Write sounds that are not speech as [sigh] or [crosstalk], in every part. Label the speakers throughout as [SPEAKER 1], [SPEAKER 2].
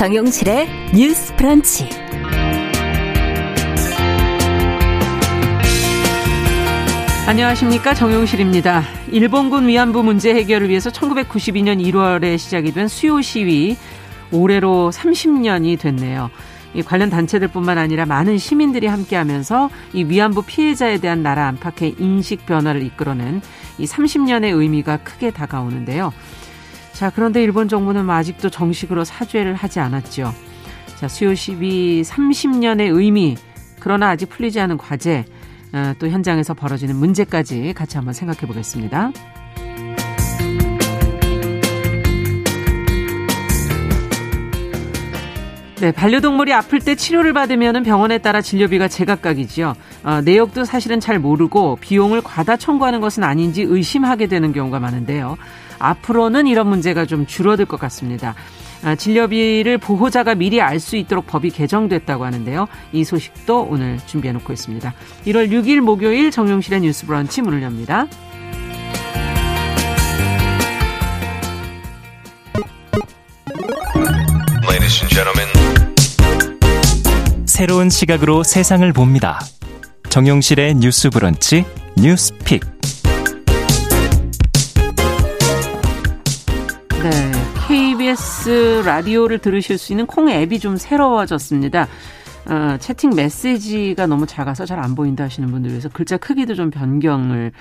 [SPEAKER 1] 정용실의 뉴스 프런치.
[SPEAKER 2] 안녕하십니까 정용실입니다. 일본군 위안부 문제 해결을 위해서 1992년 1월에 시작이 된 수요 시위 올해로 30년이 됐네요. 이 관련 단체들뿐만 아니라 많은 시민들이 함께하면서 이 위안부 피해자에 대한 나라 안팎의 인식 변화를 이끌어낸 이 30년의 의미가 크게 다가오는데요. 자, 그런데 일본 정부는 아직도 정식으로 사죄를 하지 않았죠. 자, 수요 12 30년의 의미, 그러나 아직 풀리지 않은 과제, 어, 또 현장에서 벌어지는 문제까지 같이 한번 생각해 보겠습니다. 네, 반려동물이 아플 때 치료를 받으면 병원에 따라 진료비가 제각각이지요. 어, 내역도 사실은 잘 모르고 비용을 과다 청구하는 것은 아닌지 의심하게 되는 경우가 많은데요. 앞으로는 이런 문제가 좀 줄어들 것 같습니다. 아, 진료비를 보호자가 미리 알 수 있도록 법이 개정됐다고 하는데요. 이 소식도 오늘 준비해 놓고 있습니다. 1월 6일 목요일 정용실의 뉴스 브런치 문을 엽니다.
[SPEAKER 3] 새로운 시각으로 세상을 봅니다. 정용실의 뉴스 브런치 뉴스 픽.
[SPEAKER 2] 네. KBS 라디오를 들으실 수 있는 콩 앱이 좀 새로워졌습니다. 어, 채팅 메시지가 너무 작아서 잘 안 보인다 하시는 분들 위해서 글자 크기도 좀 변경을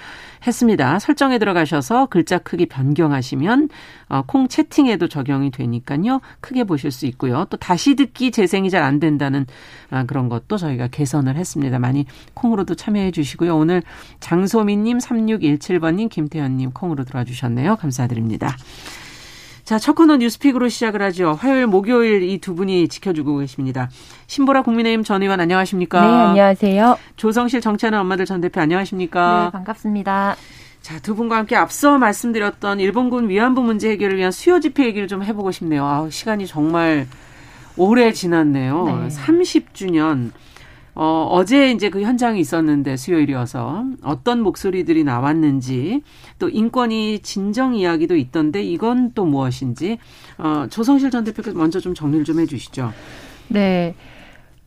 [SPEAKER 2] 했습니다. 설정에 들어가셔서 글자 크기 변경하시면 어, 콩 채팅에도 적용이 되니까요. 크게 보실 수 있고요. 또 다시 듣기 재생이 잘 안 된다는 아, 그런 것도 저희가 개선을 했습니다. 많이 콩으로도 참여해 주시고요. 오늘 장소민님, 3617번님, 김태현님 콩으로 들어와 주셨네요. 감사드립니다. 자, 첫 코너 뉴스픽으로 시작을 하죠. 화요일, 목요일 이 두 분이 지켜주고 계십니다. 신보라 국민의힘 전 의원 안녕하십니까?
[SPEAKER 4] 네, 안녕하세요.
[SPEAKER 2] 조성실 정치하는 엄마들 전 대표 안녕하십니까?
[SPEAKER 4] 네, 반갑습니다.
[SPEAKER 2] 자, 두 분과 함께 앞서 말씀드렸던 일본군 위안부 문제 해결을 위한 수요 집회 얘기를 좀 해보고 싶네요. 아, 시간이 정말 오래 지났네요. 네. 30주년. 어, 어제 이제 그 현장이 있었는데 수요일이어서 어떤 목소리들이 나왔는지 또 인권이 진정 이야기도 있던데 이건 또 무엇인지 어, 조성실 전 대표께서 먼저 좀 정리를 좀 해주시죠.
[SPEAKER 4] 네.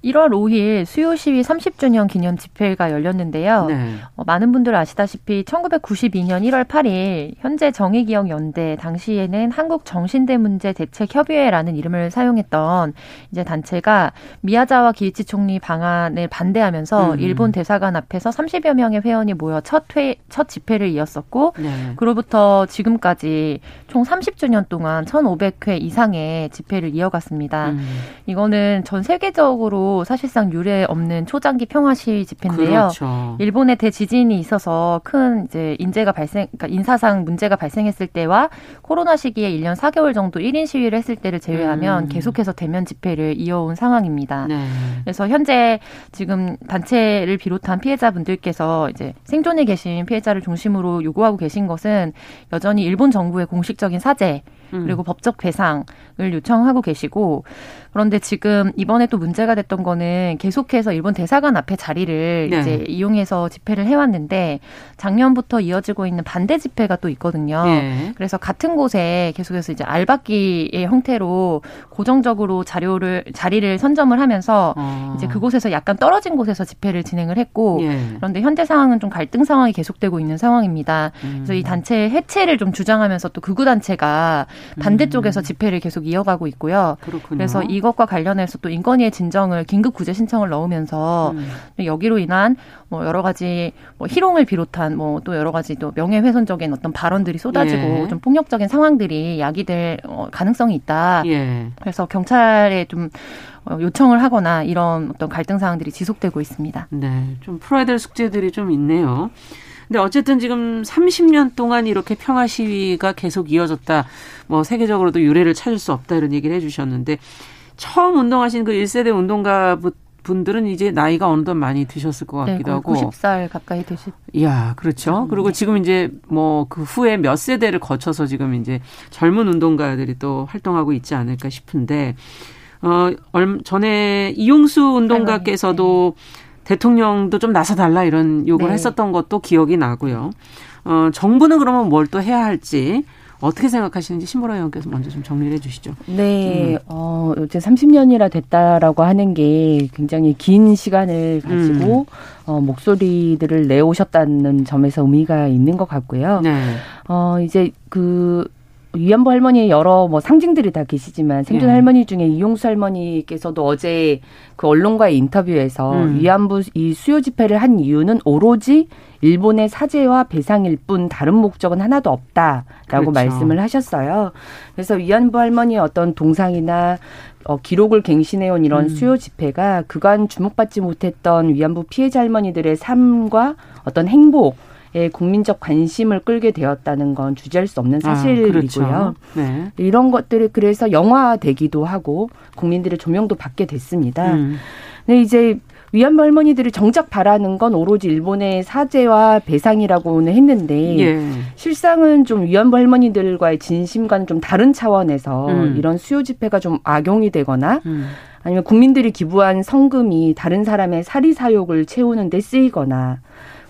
[SPEAKER 4] 1월 5일 수요 시위 30주년 기념 집회가 열렸는데요. 네. 어, 많은 분들 아시다시피 1992년 1월 8일 현재 정의기억 연대 당시에는 한국 정신대 문제 대책 협의회라는 이름을 사용했던 이제 단체가 미야자와 기이치 총리 방안을 반대하면서 음. 일본 대사관 앞에서 30여 명의 회원이 모여 첫 회, 첫 집회를 이었었고 네. 그로부터 지금까지 총 30주년 동안 1,500회 이상의 집회를 이어갔습니다. 음. 이거는 전 세계적으로 사실상 유례 없는 초장기 평화 시위 집회인데요. 그렇죠. 일본의 대지진이 있어서 큰 이제 인재가 발생, 그러니까 인사상 문제가 발생했을 때와 코로나 시기에 1년 4개월 정도 1인 시위를 했을 때를 제외하면 음. 계속해서 대면 집회를 이어온 상황입니다. 네. 그래서 현재 지금 단체를 비롯한 피해자분들께서 이제 생존해 계신 피해자를 중심으로 요구하고 계신 것은 여전히 일본 정부의 공식적인 사죄 음. 그리고 법적 배상을 요청하고 계시고 그런데 지금 이번에 또 문제가 됐던 거는 계속해서 일본 대사관 앞에 자리를 네. 이제 이용해서 집회를 해왔는데 작년부터 이어지고 있는 반대 집회가 또 있거든요. 네. 그래서 같은 곳에 계속해서 이제 알박기의 형태로 고정적으로 자료를 자리를 선점을 하면서 어. 이제 그곳에서 약간 떨어진 곳에서 집회를 진행을 했고 네. 그런데 현재 상황은 좀 갈등 상황이 계속되고 있는 상황입니다. 음. 그래서 이 단체 해체를 좀 주장하면서 또 극우 단체가 반대쪽에서 음. 집회를 계속 이어가고 있고요. 그렇군요. 그래서 이 것과 관련해서 또 인권위의 진정을 긴급 구제 신청을 넣으면서 음. 여기로 인한 뭐 여러 가지 뭐 희롱을 비롯한 뭐 또 여러 가지 또 명예훼손적인 어떤 발언들이 쏟아지고 예. 좀 폭력적인 상황들이 야기될 어, 가능성이 있다. 예. 그래서 경찰에 좀 어, 요청을 하거나 이런 어떤 갈등 상황들이 지속되고 있습니다.
[SPEAKER 2] 네, 좀 풀어야 될 숙제들이 좀 있네요. 근데 어쨌든 지금 30년 동안 이렇게 평화 시위가 계속 이어졌다. 뭐 세계적으로도 유례를 찾을 수 없다 이런 얘기를 해주셨는데 처음 운동하신 그 1세대 운동가 분들은 이제 나이가 어느덧 많이 드셨을 것 같기도 네, 하고
[SPEAKER 4] 90살 가까이 되실.
[SPEAKER 2] 이야, 그렇죠. 그리고 네. 지금 이제 뭐 그 후에 몇 세대를 거쳐서 지금 이제 젊은 운동가들이 또 활동하고 있지 않을까 싶은데 어얼 전에 이용수 운동가께서도 네. 대통령도 좀 나서 달라 이런 요구를 네. 했었던 것도 기억이 나고요. 어, 정부는 그러면 뭘 또 해야 할지 어떻게 생각하시는지 신보라 의원께서 먼저 좀 정리를 해주시죠.
[SPEAKER 5] 네, 음. 어, 이제 30년이나 됐다라고 하는 게 굉장히 긴 시간을 가지고 음. 어, 목소리들을 내오셨다는 점에서 의미가 있는 것 같고요. 네. 어, 이제 그 위안부 할머니의 여러 뭐 상징들이 다 계시지만 생존 네. 할머니 중에 이용수 할머니께서도 어제 그 언론과의 인터뷰에서 음. 위안부 이 수요 집회를 한 이유는 오로지 일본의 사죄와 배상일 뿐 다른 목적은 하나도 없다라고 그렇죠. 말씀을 하셨어요. 그래서 위안부 할머니의 어떤 동상이나 어, 기록을 갱신해온 이런 음. 수요 집회가 그간 주목받지 못했던 위안부 피해자 할머니들의 삶과 어떤 행복 에 국민적 관심을 끌게 되었다는 건 주저할 수 없는 아, 사실이고요. 아, 그렇죠. 네. 이런 것들이 그래서 영화되기도 하고 국민들의 조명도 받게 됐습니다. 음. 근데 이제 위안부 할머니들이 정작 바라는 건 오로지 일본의 사죄와 배상이라고는 했는데 예. 실상은 좀 위안부 할머니들과의 진심과는 좀 다른 차원에서 음. 이런 수요 집회가 좀 악용이 되거나 음. 아니면 국민들이 기부한 성금이 다른 사람의 사리 사욕을 채우는 데 쓰이거나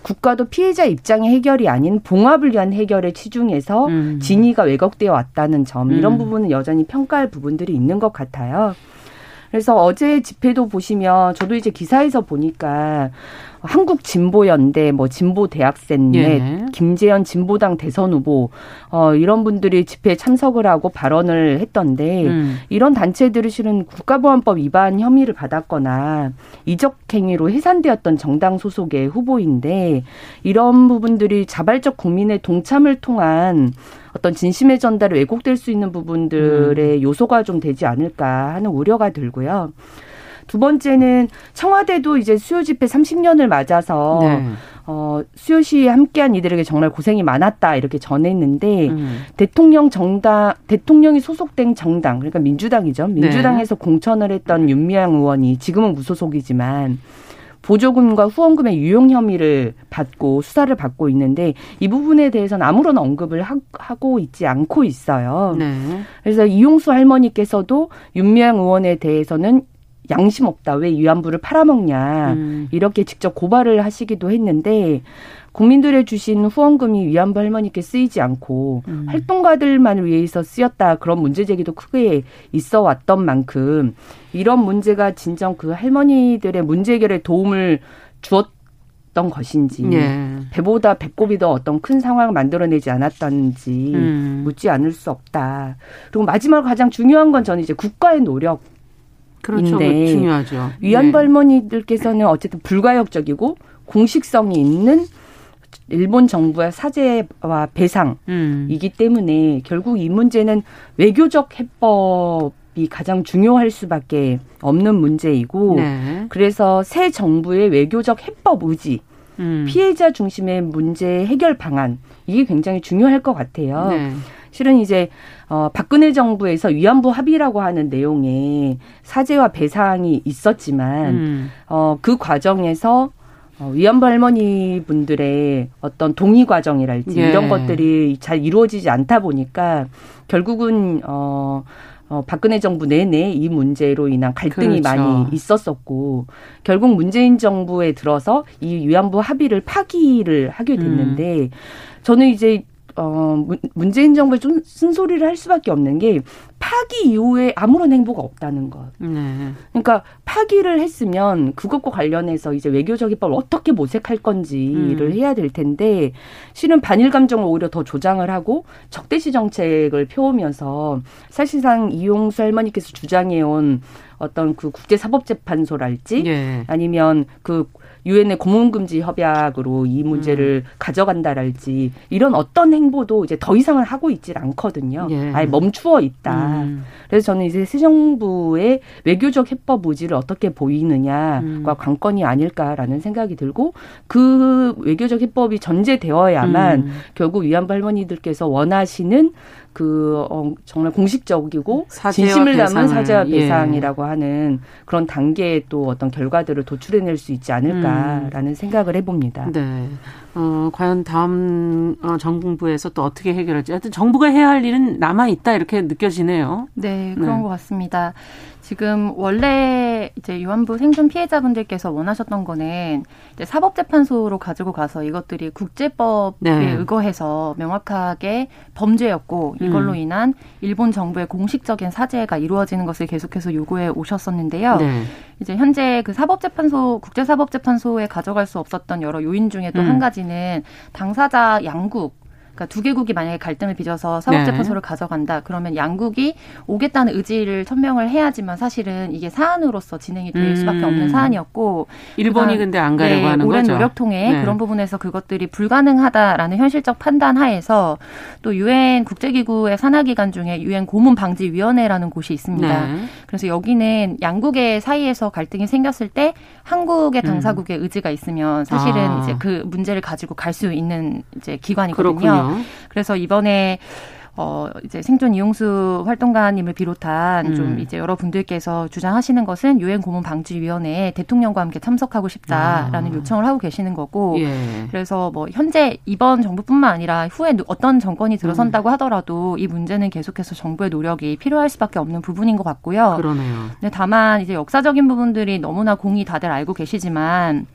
[SPEAKER 5] 국가도 피해자 입장의 해결이 아닌 봉합을 위한 해결에 치중해서 음. 진위가 왜곡되어 왔다는 점 이런 음. 부분은 여전히 평가할 부분들이 있는 것 같아요. 그래서 어제 집회도 보시면 저도 이제 기사에서 보니까 한국 진보연대, 뭐 진보 대학생넷, 예. 김재현 진보당 대선 후보 어 이런 분들이 집회에 참석을 하고 발언을 했던데 음. 이런 단체들이 실은 국가보안법 위반 혐의를 받았거나 이적 행위로 해산되었던 정당 소속의 후보인데 이런 부분들이 자발적 국민의 동참을 통한 어떤 진심의 전달이 왜곡될 수 있는 부분들의 음. 요소가 좀 되지 않을까 하는 우려가 들고요. 두 번째는 청와대도 이제 수요 집회 30년을 맞아서 네. 어, 수요 시위에 함께한 이들에게 정말 고생이 많았다 이렇게 전했는데 음. 대통령 정당 대통령이 소속된 정당 그러니까 민주당이죠. 민주당에서 네. 공천을 했던 윤미향 의원이 지금은 무소속이지만 보조금과 후원금의 유용 혐의를 받고 수사를 받고 있는데 이 부분에 대해서는 아무런 언급을 하, 고 있지 않고 있어요. 네. 그래서 이용수 할머니께서도 윤미향 의원에 대해서는 양심 없다. 왜 위안부를 팔아먹냐. 음. 이렇게 직접 고발을 하시기도 했는데 국민들의 주신 후원금이 위안부 할머니께 쓰이지 않고 음. 활동가들만을 위해서 쓰였다. 그런 문제 제기도 크게 있어 왔던 만큼 이런 문제가 진정 그 할머니들의 문제 해결에 도움을 주었 던 것인지 예. 배보다 배꼽이 더 어떤 큰 상황을 만들어내지 않았던지 음. 묻지 않을 수 없다. 그리고 마지막 가장 중요한 건 저는 이제 국가의 노력
[SPEAKER 2] 그렇죠. 중요하죠.
[SPEAKER 5] 위안부 네. 할머니들께서는 어쨌든 불가역적이고 공식성이 있는 일본 정부의 사죄와 배상이기 음. 때문에 결국 이 문제는 외교적 해법 이 가장 중요할 수밖에 없는 문제이고 네. 그래서 새 정부의 외교적 해법 의지 음. 피해자 중심의 문제 해결 방안 이게 굉장히 중요할 것 같아요. 네. 실은 이제 어 박근혜 정부에서 위안부 합의라고 하는 내용에 사죄와 배상이 있었지만 음. 어그 과정에서 어, 위안부 할머니 분들의 어떤 동의 과정이랄지 예. 이런 것들이 잘 이루어지지 않다 보니까 결국은 어 어, 박근혜 정부 내내 이 문제로 인한 갈등이 그렇죠. 많이 있었었고 결국 문재인 정부에 들어서 이 위안부 합의를 파기를 하게 됐는데 음. 저는 이제 어, 문재인 정부에 좀 쓴소리를 할 수밖에 없는 게 파기 이후에 아무런 행보가 없다는 것. 네. 그러니까 파기를 했으면 그것과 관련해서 이제 외교적 입법을 어떻게 모색할 건지를 음. 해야 될 텐데 실은 반일 감정을 오히려 더 조장을 하고 적대시 정책을 펴오면서 사실상 이용수 할머니께서 주장해온 어떤 그 국제사법재판소랄지 예. 아니면 그 유엔의 고문금지 협약으로 이 문제를 음. 가져간다랄지 이런 어떤 행보도 이제 더 이상은 하고 있질 않거든요. 예. 아예 멈추어 있다. 음. 그래서 저는 이제 새 정부의 외교적 해법 의지를 어떻게 보이느냐가 음. 관건이 아닐까라는 생각이 들고 그 외교적 해법이 전제되어야만 음. 결국 위안부 할머니들께서 원하시는 그 어, 정말 공식적이고 진심을 담은 사죄와 예. 배상이라고 예. 하는 그런 단계의 또 어떤 결과들을 도출해낼 수 있지 않을까라는 음. 생각을 해봅니다.
[SPEAKER 2] 네. 어, 과연 다음 어, 정부에서 또 어떻게 해결할지 하여튼 정부가 해야 할 일은 남아 있다 이렇게 느껴지네요.
[SPEAKER 4] 네, 그런 네. 것 같습니다. 지금 원래 이제 유한부 생존 피해자분들께서 원하셨던 거는 이제 사법재판소로 가지고 가서 이것들이 국제법에 네. 의거해서 명확하게 범죄였고 이걸로 음. 인한 일본 정부의 공식적인 사죄가 이루어지는 것을 계속해서 요구해 오셨었는데요. 네. 이제 현재 그 사법재판소 국제사법재판소에 가져갈 수 없었던 여러 요인 중에 또한 음. 가지는 당사자 양국 그러니까 두 개국이 만약에 갈등을 빚어서 사법재판소를 네. 가져간다. 그러면 양국이 오겠다는 의지를 천명을 해야지만 사실은 이게 사안으로서 진행이 될 음. 수밖에 없는 사안이었고
[SPEAKER 2] 일본이 근데 안 가려고 네, 하는
[SPEAKER 4] 오랜
[SPEAKER 2] 거죠.
[SPEAKER 4] 노력 통해 네. 그런 부분에서 그것들이 불가능하다라는 현실적 판단 하에서 또 유엔 국제기구의 산하기관 중에 유엔 고문 방지 위원회라는 곳이 있습니다. 네. 그래서 여기는 양국의 사이에서 갈등이 생겼을 때 한국의 음. 당사국의 음. 의지가 있으면 사실은 아. 이제 그 문제를 가지고 갈 수 있는 이제 기관이거든요. 그렇군요. 그래서 이번에 어, 이제 생존 이용수 활동가님을 비롯한 음. 좀 이제 여러 분들께서 주장하시는 것은 유엔 고문 방지 위원회에 대통령과 함께 참석하고 싶다라는 아. 요청을 하고 계시는 거고 예. 그래서 뭐 현재 이번 정부뿐만 아니라 후에 어떤 정권이 들어선다고 음. 하더라도 이 문제는 계속해서 정부의 노력이 필요할 수밖에 없는 부분인 것 같고요.
[SPEAKER 2] 그러네요.
[SPEAKER 4] 근데 다만 이제 역사적인 부분들이 너무나 공이 다들 알고 계시지만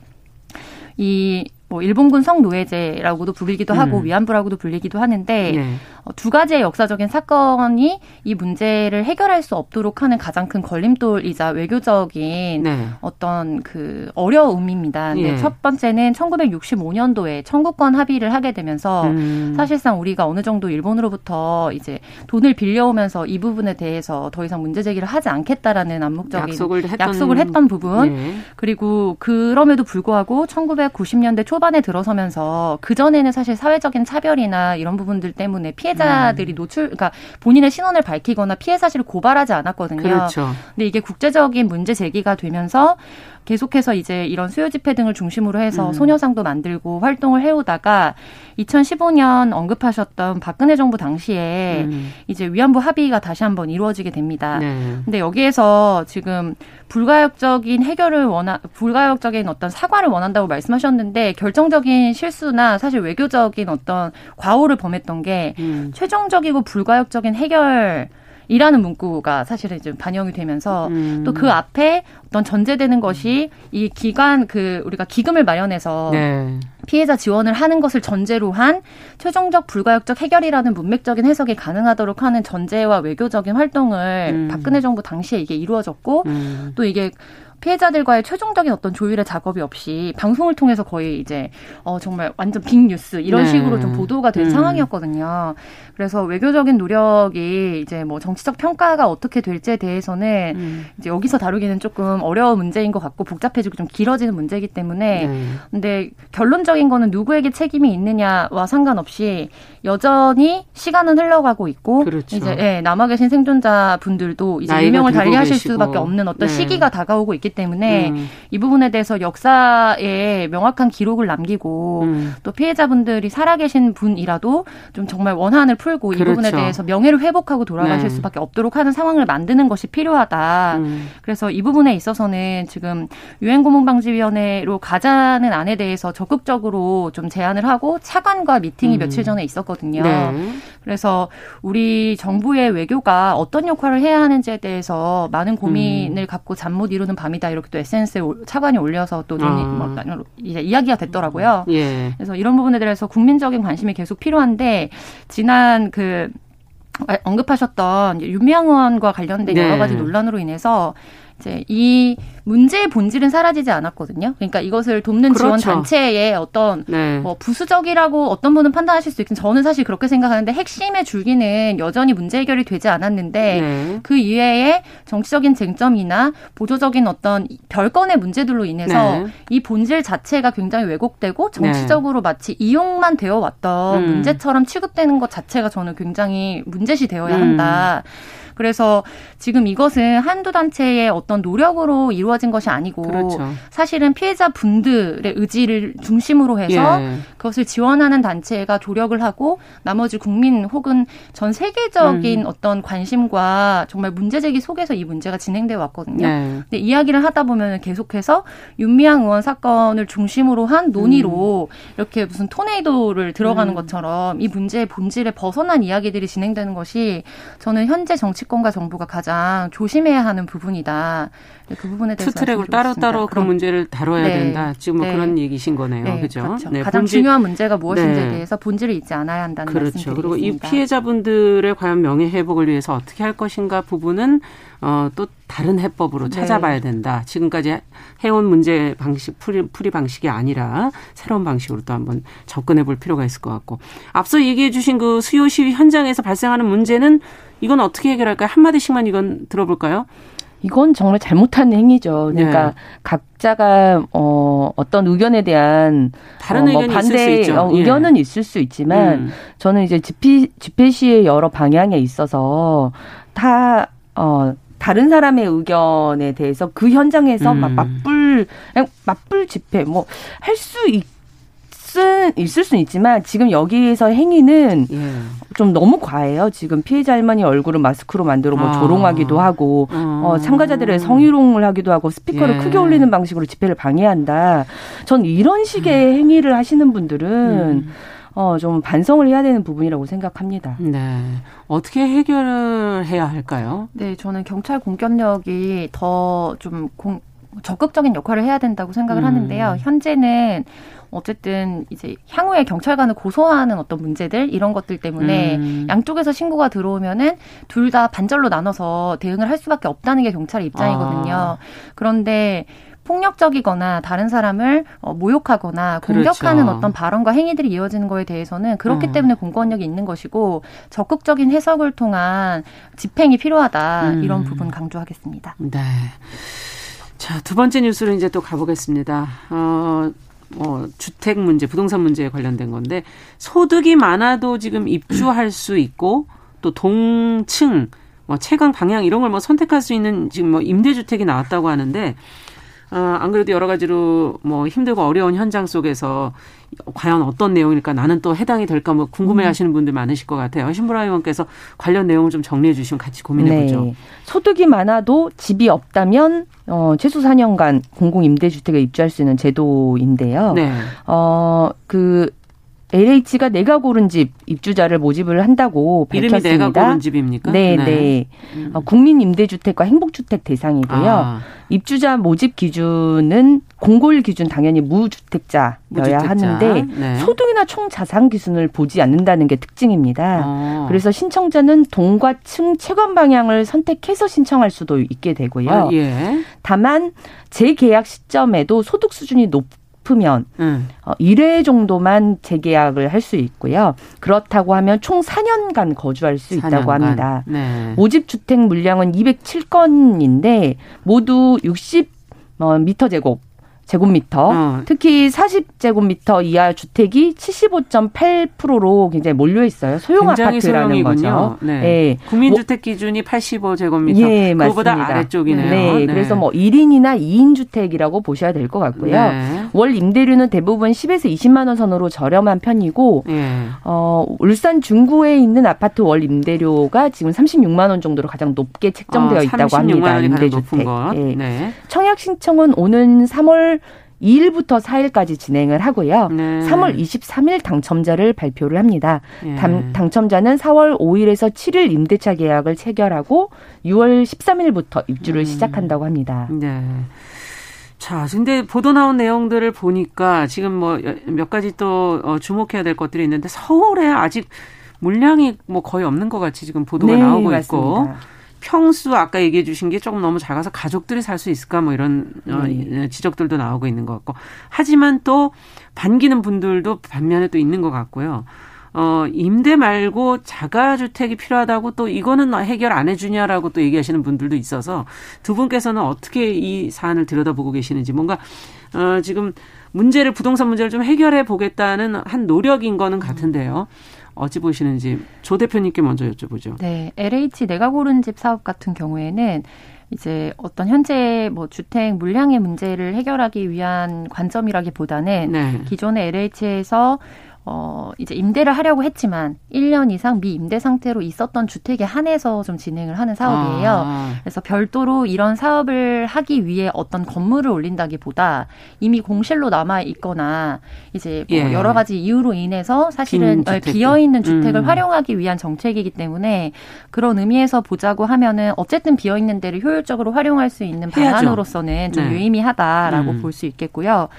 [SPEAKER 4] 이 뭐 일본군 성노예제라고도 불리기도 하고 음. 위안부라고도 불리기도 하는데 네. 어, 두 가지의 역사적인 사건이 이 문제를 해결할 수 없도록 하는 가장 큰 걸림돌이자 외교적인 네. 어떤 그 어려움입니다. 네. 첫 번째는 1965년도에 청구권 합의를 하게 되면서 음. 사실상 우리가 어느 정도 일본으로부터 이제 돈을 빌려오면서 이 부분에 대해서 더 이상 문제 제기를 하지 않겠다라는 암묵적인
[SPEAKER 2] 약속을 했던,
[SPEAKER 4] 약속을 했던 부분 네. 그리고 그럼에도 불구하고 1990년대 초 초반에 들어서면서 그 전에는 사실 사회적인 차별이나 이런 부분들 때문에 피해 자들이 음. 노출, 그러니까 본인의 신원을 밝히거나 피해 사실을 고발하지 않았거든요.
[SPEAKER 2] 그렇죠.
[SPEAKER 4] 근데 이게 국제적인 문제 제기가 되면서 계속해서 이제 이런 수요 집회 등을 중심으로 해서 음. 소녀상도 만들고 활동을 해오다가 2015년 언급하셨던 박근혜 정부 당시에 음. 이제 위안부 합의가 다시 한번 이루어지게 됩니다. 네. 근데 여기에서 지금 불가역적인 해결을 원하 불가역적인 어떤 사과를 원한다고 말씀하셨는데 결정적인 실수나 사실 외교적인 어떤 과오를 범했던 게 음. 최종적이고 불가역적인 해결 이라는 문구가 사실은 이제 반영이 되면서 음. 또그 앞에 어떤 전제되는 것이 이 기관 그 우리가 기금을 마련해서 네. 피해자 지원을 하는 것을 전제로 한 최종적 불가역적 해결이라는 문맥적인 해석이 가능하도록 하는 전제와 외교적인 활동을 음. 박근혜 정부 당시에 이게 이루어졌고 음. 또 이게 피해자들과의 최종적인 어떤 조율의 작업이 없이 방송을 통해서 거의 이제 어 정말 완전 빅 뉴스 이런 네. 식으로 좀 보도가 된 음. 상황이었거든요. 그래서 외교적인 노력이 이제 뭐 정치적 평가가 어떻게 될지에 대해서는 음. 이제 여기서 다루기는 조금 어려운 문제인 것 같고 복잡해지고 좀 길어지는 문제이기 때문에 네. 근데 결론적인 거는 누구에게 책임이 있느냐와 상관없이 여전히 시간은 흘러가고 있고 그렇죠. 이제 예, 남아 계신 생존자 분들도 이제 유명을 달리하실 수밖에 없는 어떤 네. 시기가 다가오고 있기 때문에 음. 이 부분에 대해서 역사에 명확한 기록을 남기고 음. 또 피해자분들이 살아계신 분이라도 좀 정말 원한을 풀 풀고 그렇죠. 이 부분에 대해서 명예를 회복하고 돌아가실 네. 수밖에 없도록 하는 상황을 만드는 것이 필요하다. 음. 그래서 이 부분에 있어서는 지금 유엔 고문 방지 위원회로 가자는 안에 대해서 적극적으로 좀 제안을 하고 차관과 미팅이 음. 며칠 전에 있었 거든요. 네. 그래서 우리 정부의 외교가 어떤 역할을 해야 하는지에 대해서 많은 고민을 음. 갖고 잠 못 이루는 밤이다 이렇게 또 SNS에 차관이 올려서 또 논의, 아. 뭐, 이제 이야기가 됐더라고요. 예. 그래서 이런 부분에 대해서 국민적인 관심이 계속 필요한데 지난 그 언급하셨던 윤미향 의원과 관련된 네. 여러 가지 논란으로 인해서 이제 이 문제의 본질은 사라지지 않았거든요. 그러니까 이것을 돕는 그렇죠. 지원 단체의 어떤 네. 뭐 부수적이라고 어떤 분은 판단하실 수 있지만 저는 사실 그렇게 생각하는데 핵심의 줄기는 여전히 문제 해결이 되지 않았는데 네. 그 이외에 정치적인 쟁점이나 보조적인 어떤 별건의 문제들로 인해서 네. 이 본질 자체가 굉장히 왜곡되고 정치적으로 네. 마치 이용만 되어 왔던 음. 문제처럼 취급되는 것 자체가 저는 굉장히 문제시 되어야 한다. 음. 그래서 지금 이것은 한두 단체의 어떤 노력으로 이루어진 것이 아니고 그렇죠. 사실은 피해자 분들의 의지를 중심으로 해서 예. 그것을 지원하는 단체가 조력을 하고 나머지 국민 혹은 전 세계적인 음. 어떤 관심과 정말 문제 제기 속에서 이 문제가 진행돼 왔거든요. 네. 근데 이야기를 하다 보면 계속해서 윤미향 의원 사건을 중심으로 한 논의로 음. 이렇게 무슨 토네이도를 들어가는 음. 것처럼 이 문제의 본질에 벗어난 이야기들이 진행되는 것이 저는 현재 정치 정치권과 정부가 가장 조심해야 하는 부분이다. 네, 그 부분에 대해서
[SPEAKER 2] two track으로 따로 따로 그 문제를 다뤄야 네. 된다. 지금 뭐 네. 그런 얘기신 거네요. 네, 그죠?
[SPEAKER 4] 그렇죠. 네, 가장 본질, 중요한 문제가 무엇인지에 네. 대해서 본질을 잊지 않아야 한다는
[SPEAKER 2] 그렇죠.
[SPEAKER 4] 말씀드리겠습니다.
[SPEAKER 2] 그리고 이 피해자분들의 과연 명예 회복을 위해서 어떻게 할 것인가 부분은 어, 또 다른 해법으로 네. 찾아봐야 된다. 지금까지 해온 문제 방식, 풀이, 풀이 방식이 아니라 새로운 방식으로 또 한번 접근해 볼 필요가 있을 것 같고. 앞서 얘기해 주신 그 수요 시위 현장에서 발생하는 문제는 이건 어떻게 해결할까요? 한마디씩만 이건 들어볼까요?
[SPEAKER 5] 이건 정말 잘못한 행위죠. 그러니까 네. 각자가 어 어떤 의견에 대한
[SPEAKER 2] 다른 어, 뭐 의견이 반대 있을 수 어,
[SPEAKER 5] 의견은 예. 있을 수 있지만 음. 저는 이제 집회 집회 시의 여러 방향에 있어서 다어 다른 사람의 의견에 대해서 그 현장에서 음. 막 맞불 맞불 집회 뭐 할 수 있 은 있을 수는 있지만 지금 여기에서 행위는 예. 좀 너무 과해요. 지금 피해자 할머니 얼굴을 마스크로 만들어 뭐 아. 조롱하기도 하고 음. 어, 참가자들의 성희롱을 하기도 하고 스피커를 예. 크게 올리는 방식으로 집회를 방해한다. 전 이런 식의 음. 행위를 하시는 분들은 음. 어, 좀 반성을 해야 되는 부분이라고 생각합니다.
[SPEAKER 2] 네. 어떻게 해결을 해야 할까요?
[SPEAKER 4] 네, 저는 경찰 공권력이 더좀 적극적인 역할을 해야 된다고 생각을 음. 하는데요. 현재는 어쨌든 이제 향후에 경찰관을 고소하는 어떤 문제들 이런 것들 때문에 음. 양쪽에서 신고가 들어오면은 둘 다 반절로 나눠서 대응을 할 수밖에 없다는 게 경찰의 입장이거든요. 아. 그런데 폭력적이거나 다른 사람을 어, 모욕하거나 공격하는 그렇죠. 어떤 발언과 행위들이 이어지는 거에 대해서는 그렇기 음. 때문에 공권력이 있는 것이고 적극적인 해석을 통한 집행이 필요하다 음. 이런 부분 강조하겠습니다.
[SPEAKER 2] 네. 자, 두 번째 뉴스로 이제 또 가보겠습니다. 어, 뭐 주택 문제, 부동산 문제에 관련된 건데 소득이 많아도 지금 입주할 수 있고 또 동층 뭐 채광 방향 이런 걸 뭐 선택할 수 있는 지금 뭐 임대주택이 나왔다고 하는데 어, 안 그래도 여러 가지로 뭐 힘들고 어려운 현장 속에서 과연 어떤 내용일까 나는 또 해당이 될까 뭐 궁금해 하시는 분들 많으실 것 같아요. 신보라 의원께서 관련 내용을 좀 정리해 주시면 같이 고민해 보죠. 네.
[SPEAKER 5] 소득이 많아도 집이 없다면 어, 최소 4년간 공공임대주택에 입주할 수 있는 제도인데요. 네. 어, 그 LH가 내가 고른 집 입주자를 모집을 한다고 밝혔습니다.
[SPEAKER 2] 이름이 내가 고른 집입니까?
[SPEAKER 5] 네, 네. 네. 음. 어, 국민 임대주택과 행복주택 대상이고요. 아. 입주자 모집 기준은 공고일 기준 당연히 무주택자여야 무주택자. 하는데 네. 소득이나 총 자산 기준을 보지 않는다는 게 특징입니다. 아. 그래서 신청자는 동과 층 채권 방향을 선택해서 신청할 수도 있게 되고요. 아, 예. 다만 재계약 시점에도 소득 수준이 높 싶으면 음. 어, 1회 정도만 재계약을 할 수 있고요. 그렇다고 하면 총 4년간 거주할 수 4년간. 있다고 합니다. 네. 모집 주택 물량은 207건인데 모두 60 어, 미터 제곱 제곱미터. 어. 특히 40제곱미터 이하 주택이 75.8%로 굉장히 몰려 있어요. 소형 아파트라는 거죠.
[SPEAKER 2] 네. 네. 국민주택 기준이 85제곱미터. 예, 그거보다 맞습니다. 아래쪽이네요. 네.
[SPEAKER 5] 네. 그래서 뭐 1인이나 2인 주택이라고 보셔야 될 것 같고요. 네. 월 임대료는 대부분 10에서 20만 원 선으로 저렴한 편이고 네. 어, 울산 중구에 있는 아파트 월 임대료가 지금 36만 원 정도로 가장 높게 책정되어 어, 있다고 합니다. 임대주택. 예. 네. 청약 신청은 오는 3월 2일부터 4일까지 진행을 하고요. 네. 3월 23일 당첨자를 발표를 합니다. 네. 당, 당첨자는 4월 5일에서 7일 임대차 계약을 체결하고 6월 13일부터 입주를 음. 시작한다고 합니다. 네.
[SPEAKER 2] 자, 근데 보도 나온 내용들을 보니까 지금 뭐 몇 가지 또 어, 주목해야 될 것들이 있는데 서울에 아직 물량이 뭐 거의 없는 것 같이 지금 보도가 네, 나오고 맞습니다. 있고 평수 아까 얘기해 주신 게 조금 너무 작아서 가족들이 살 수 있을까 뭐 이런 어, 네. 지적들도 나오고 있는 것 같고 하지만 또 반기는 분들도 반면에 또 있는 것 같고요. 어, 임대 말고 자가주택이 필요하다고 또 이거는 해결 안 해주냐라고 또 얘기하시는 분들도 있어서 두 분께서는 어떻게 이 사안을 들여다보고 계시는지 뭔가, 어, 지금 문제를, 부동산 문제를 좀 해결해 보겠다는 한 노력인 거는 같은데요. 어찌 보시는지 조 대표님께 먼저 여쭤보죠.
[SPEAKER 4] 네, LH 내가 고른 집 사업 같은 경우에는 이제 어떤 현재 뭐 주택 물량의 문제를 해결하기 위한 관점이라기보다는 네. 기존의 LH에서 어, 이제 임대를 하려고 했지만 1년 이상 미임대 상태로 있었던 주택에 한해서 좀 진행을 하는 사업이에요. 아. 그래서 별도로 이런 사업을 하기 위해 어떤 건물을 올린다기보다 이미 공실로 남아 있거나 이제 뭐 예. 여러 가지 이유로 인해서 사실은 비어 있는 주택을 음. 활용하기 위한 정책이기 때문에 그런 의미에서 보자고 하면은 어쨌든 비어 있는 데를 효율적으로 활용할 수 있는 방안으로서는 좀 네. 유의미하다라고 음. 볼수 있겠고요.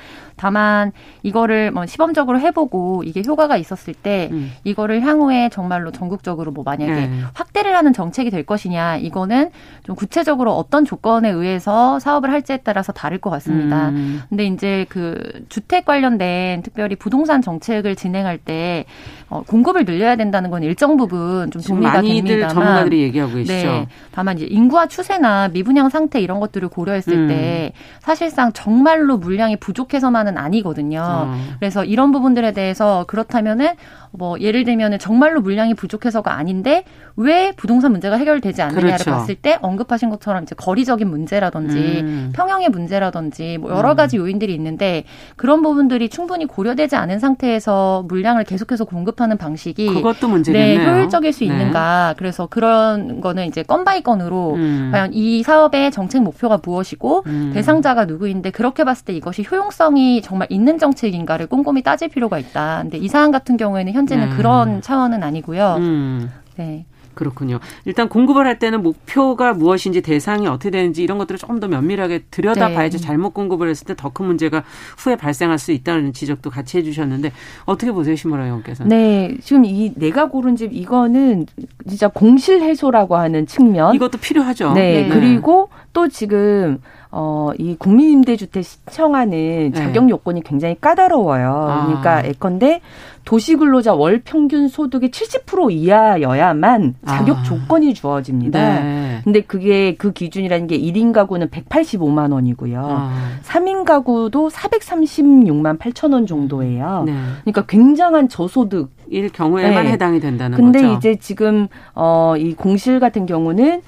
[SPEAKER 4] 다만 이거를 뭐 시범적으로 해보고 이게 효과가 있었을 때 음. 이거를 향후에 정말로 전국적으로 뭐 만약에 네. 확대를 하는 정책이 될 것이냐 이거는 좀 구체적으로 어떤 조건에 의해서 사업을 할지에 따라서 다를 것 같습니다. 음. 근데 이제 그 주택 관련된 특별히 부동산 정책을 진행할 때 어, 공급을 늘려야 된다는 건 일정 부분 좀 동의가 됩니다만
[SPEAKER 2] 전문가들이 얘기하고 계시죠. 네,
[SPEAKER 4] 다만 이제 인구화 추세나 미분양 상태 이런 것들을 고려했을 음. 때 사실상 정말로 물량이 부족해서만 건 아니거든요. 음. 그래서 이런 부분들에 대해서 그렇다면은 뭐 예를 들면은 정말로 물량이 부족해서가 아닌데 왜 부동산 문제가 해결되지 않느냐를 그렇죠. 봤을 때 언급하신 것처럼 이제 거리적인 문제라든지 음. 평형의 문제라든지 뭐 여러 음. 가지 요인들이 있는데 그런 부분들이 충분히 고려되지 않은 상태에서 물량을 계속해서 공급하는 방식이
[SPEAKER 2] 그것도 문제겠네요.
[SPEAKER 4] 네, 효율적일 수 네. 있는가. 그래서 그런 거는 이제 건 by 건으로 음. 과연 이 사업의 정책 목표가 무엇이고 음. 대상자가 누구인데 그렇게 봤을 때 이것이 효용성이 정말 있는 정책인가를 꼼꼼히 따질 필요가 있다. 근데 이 사안 같은 경우에는 현재는 네. 그런 차원은 아니고요. 음.
[SPEAKER 2] 네. 그렇군요. 일단 공급을 할 때는 목표가 무엇인지 대상이 어떻게 되는지 이런 것들을 조금 더 면밀하게 들여다봐야지 네. 잘못 공급을 했을 때 더 큰 문제가 후에 발생할 수 있다는 지적도 같이 해주셨는데 어떻게 보세요, 신무라 의원께서?
[SPEAKER 5] 네, 지금 이 내가 고른 집 이거는 진짜 공실 해소라고 하는 측면
[SPEAKER 2] 이것도 필요하죠.
[SPEAKER 5] 네, 네. 그리고 또 지금 어, 이 국민임대주택 신청하는 네. 자격 요건이 굉장히 까다로워요. 아. 그러니까 예컨대 도시근로자 월 평균 소득의 70% 이하여야만 자격 아. 조건이 주어집니다. 네. 근데 그게 그 기준이라는 게 1인 가구는 185만 원이고요. 아. 3인 가구도 436만 8천 원 정도예요. 네. 그러니까 굉장한 저소득
[SPEAKER 2] 일 경우에만 네. 해당이 된다는
[SPEAKER 5] 근데
[SPEAKER 2] 거죠.
[SPEAKER 5] 근데 이제 지금 어 이 공실 같은 경우는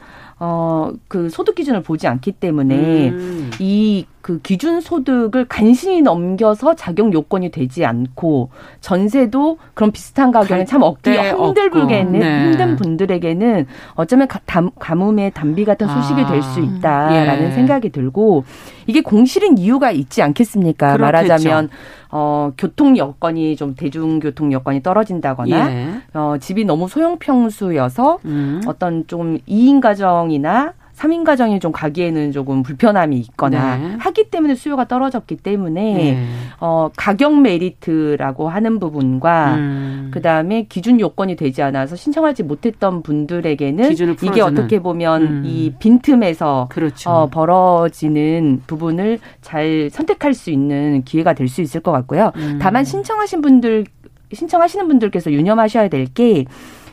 [SPEAKER 5] 어, 그 소득 기준을 보지 않기 때문에 음. 이 그 기준 소득을 간신히 넘겨서 자격 요건이 되지 않고 전세도 그런 비슷한 가격에 참 얻기 힘들게는 네. 힘든 분들에게는 어쩌면 가, 가뭄의 단비 같은 소식이 아. 될수 있다라는 예. 생각이 들고 이게 공실인 이유가 있지 않겠습니까? 그렇겠죠. 말하자면 어, 교통 여건이 좀 대중교통 여건이 떨어진다거나 예. 어, 집이 너무 소형평수여서 음. 어떤 좀 2인 가정이나 3인 가정이 좀 가기에는 조금 불편함이 있거나 네. 하기 때문에 수요가 떨어졌기 때문에 네. 어 가격 메리트라고 하는 부분과 음. 그다음에 기준 요건이 되지 않아서 신청하지 못했던 분들에게는 이게 어떻게 보면 음. 이 빈틈에서 그렇죠. 어 벌어지는 부분을 잘 선택할 수 있는 기회가 될 수 있을 것 같고요. 음. 다만 신청하신 분들 신청하시는 분들께서 유념하셔야 될게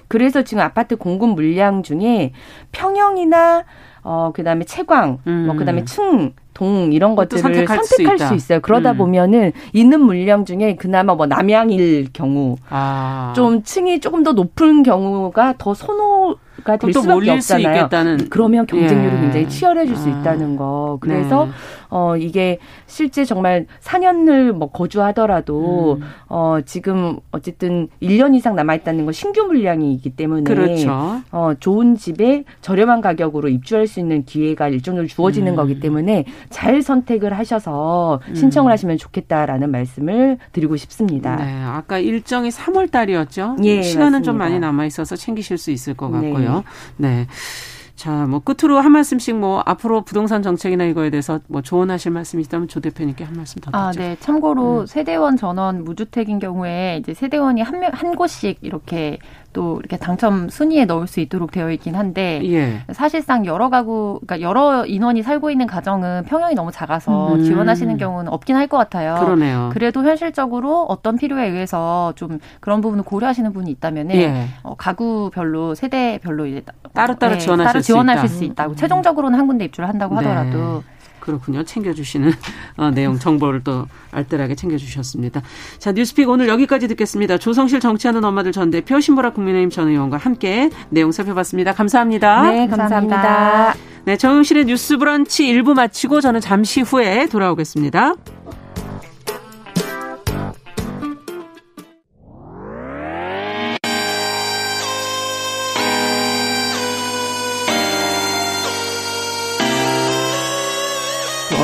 [SPEAKER 5] 그래서 지금 아파트 공급 물량 중에 평형이나 어, 그 다음에 채광, 음. 뭐, 그 다음에 층, 동 이런 것들을 선택할, 선택할 수, 수, 있어요. 그러다 음. 보면은 있는 물량 중에 그나마 뭐 남양일 경우 아. 좀 층이 조금 더 높은 경우가 더 선호 가될 수밖에 없잖아요. 그러면 경쟁률이 예. 굉장히 치열해질 수 아. 있다는 거. 그래서 네. 어 이게 실제 정말 4년을 뭐 거주하더라도 음. 어 지금 어쨌든 1년 이상 남아 있다는 건 신규 물량이기 때문에 그렇죠. 어 좋은 집에 저렴한 가격으로 입주할 수 있는 기회가 일정적으로 주어지는 음. 거기 때문에 잘 선택을 하셔서 신청을 음. 하시면 좋겠다라는 말씀을 드리고 싶습니다.
[SPEAKER 2] 네, 아까 일정이 3월 달이었죠. 예, 시간은 맞습니다. 좀 많이 남아 있어서 챙기실 수 있을 것 같고요. 네. 네. 자, 뭐 끝으로 한 말씀씩 뭐 앞으로 부동산 정책이나 이거에 대해서 뭐 조언하실 말씀이 있다면 조 대표님께 한 말씀 더
[SPEAKER 4] 아, 네. 참고로 음. 세대원 전원 무주택인 경우에 이제 세대원이 한 명 한 곳씩 이렇게 또 이렇게 당첨 순위에 넣을 수 있도록 되어 있긴 한데 예. 사실상 여러 가구 그러니까 여러 인원이 살고 있는 가정은 평형이 너무 작아서 음. 지원하시는 경우는 없긴 할 것 같아요.
[SPEAKER 2] 그러네요.
[SPEAKER 4] 그래도 현실적으로 어떤 필요에 의해서 좀 그런 부분을 고려하시는 분이 있다면은 예. 어, 가구별로 세대별로 이제
[SPEAKER 2] 따로따로 네, 지원하실, 따로
[SPEAKER 4] 지원하실 수, 수 있다고 최종적으로는 한 군데 입주를 한다고 네. 하더라도
[SPEAKER 2] 그렇군요. 챙겨주시는 [laughs] 어, 내용 정보를 또 알뜰하게 챙겨주셨습니다. 자 뉴스픽 오늘 여기까지 듣겠습니다. 조성실 정치하는 엄마들 전 대표 신보라 국민의힘 전 의원과 함께 내용 살펴봤습니다. 감사합니다.
[SPEAKER 4] 네, 감사합니다.
[SPEAKER 2] 네, 정영실의 뉴스 브런치 1부 마치고 저는 잠시 후에 돌아오겠습니다.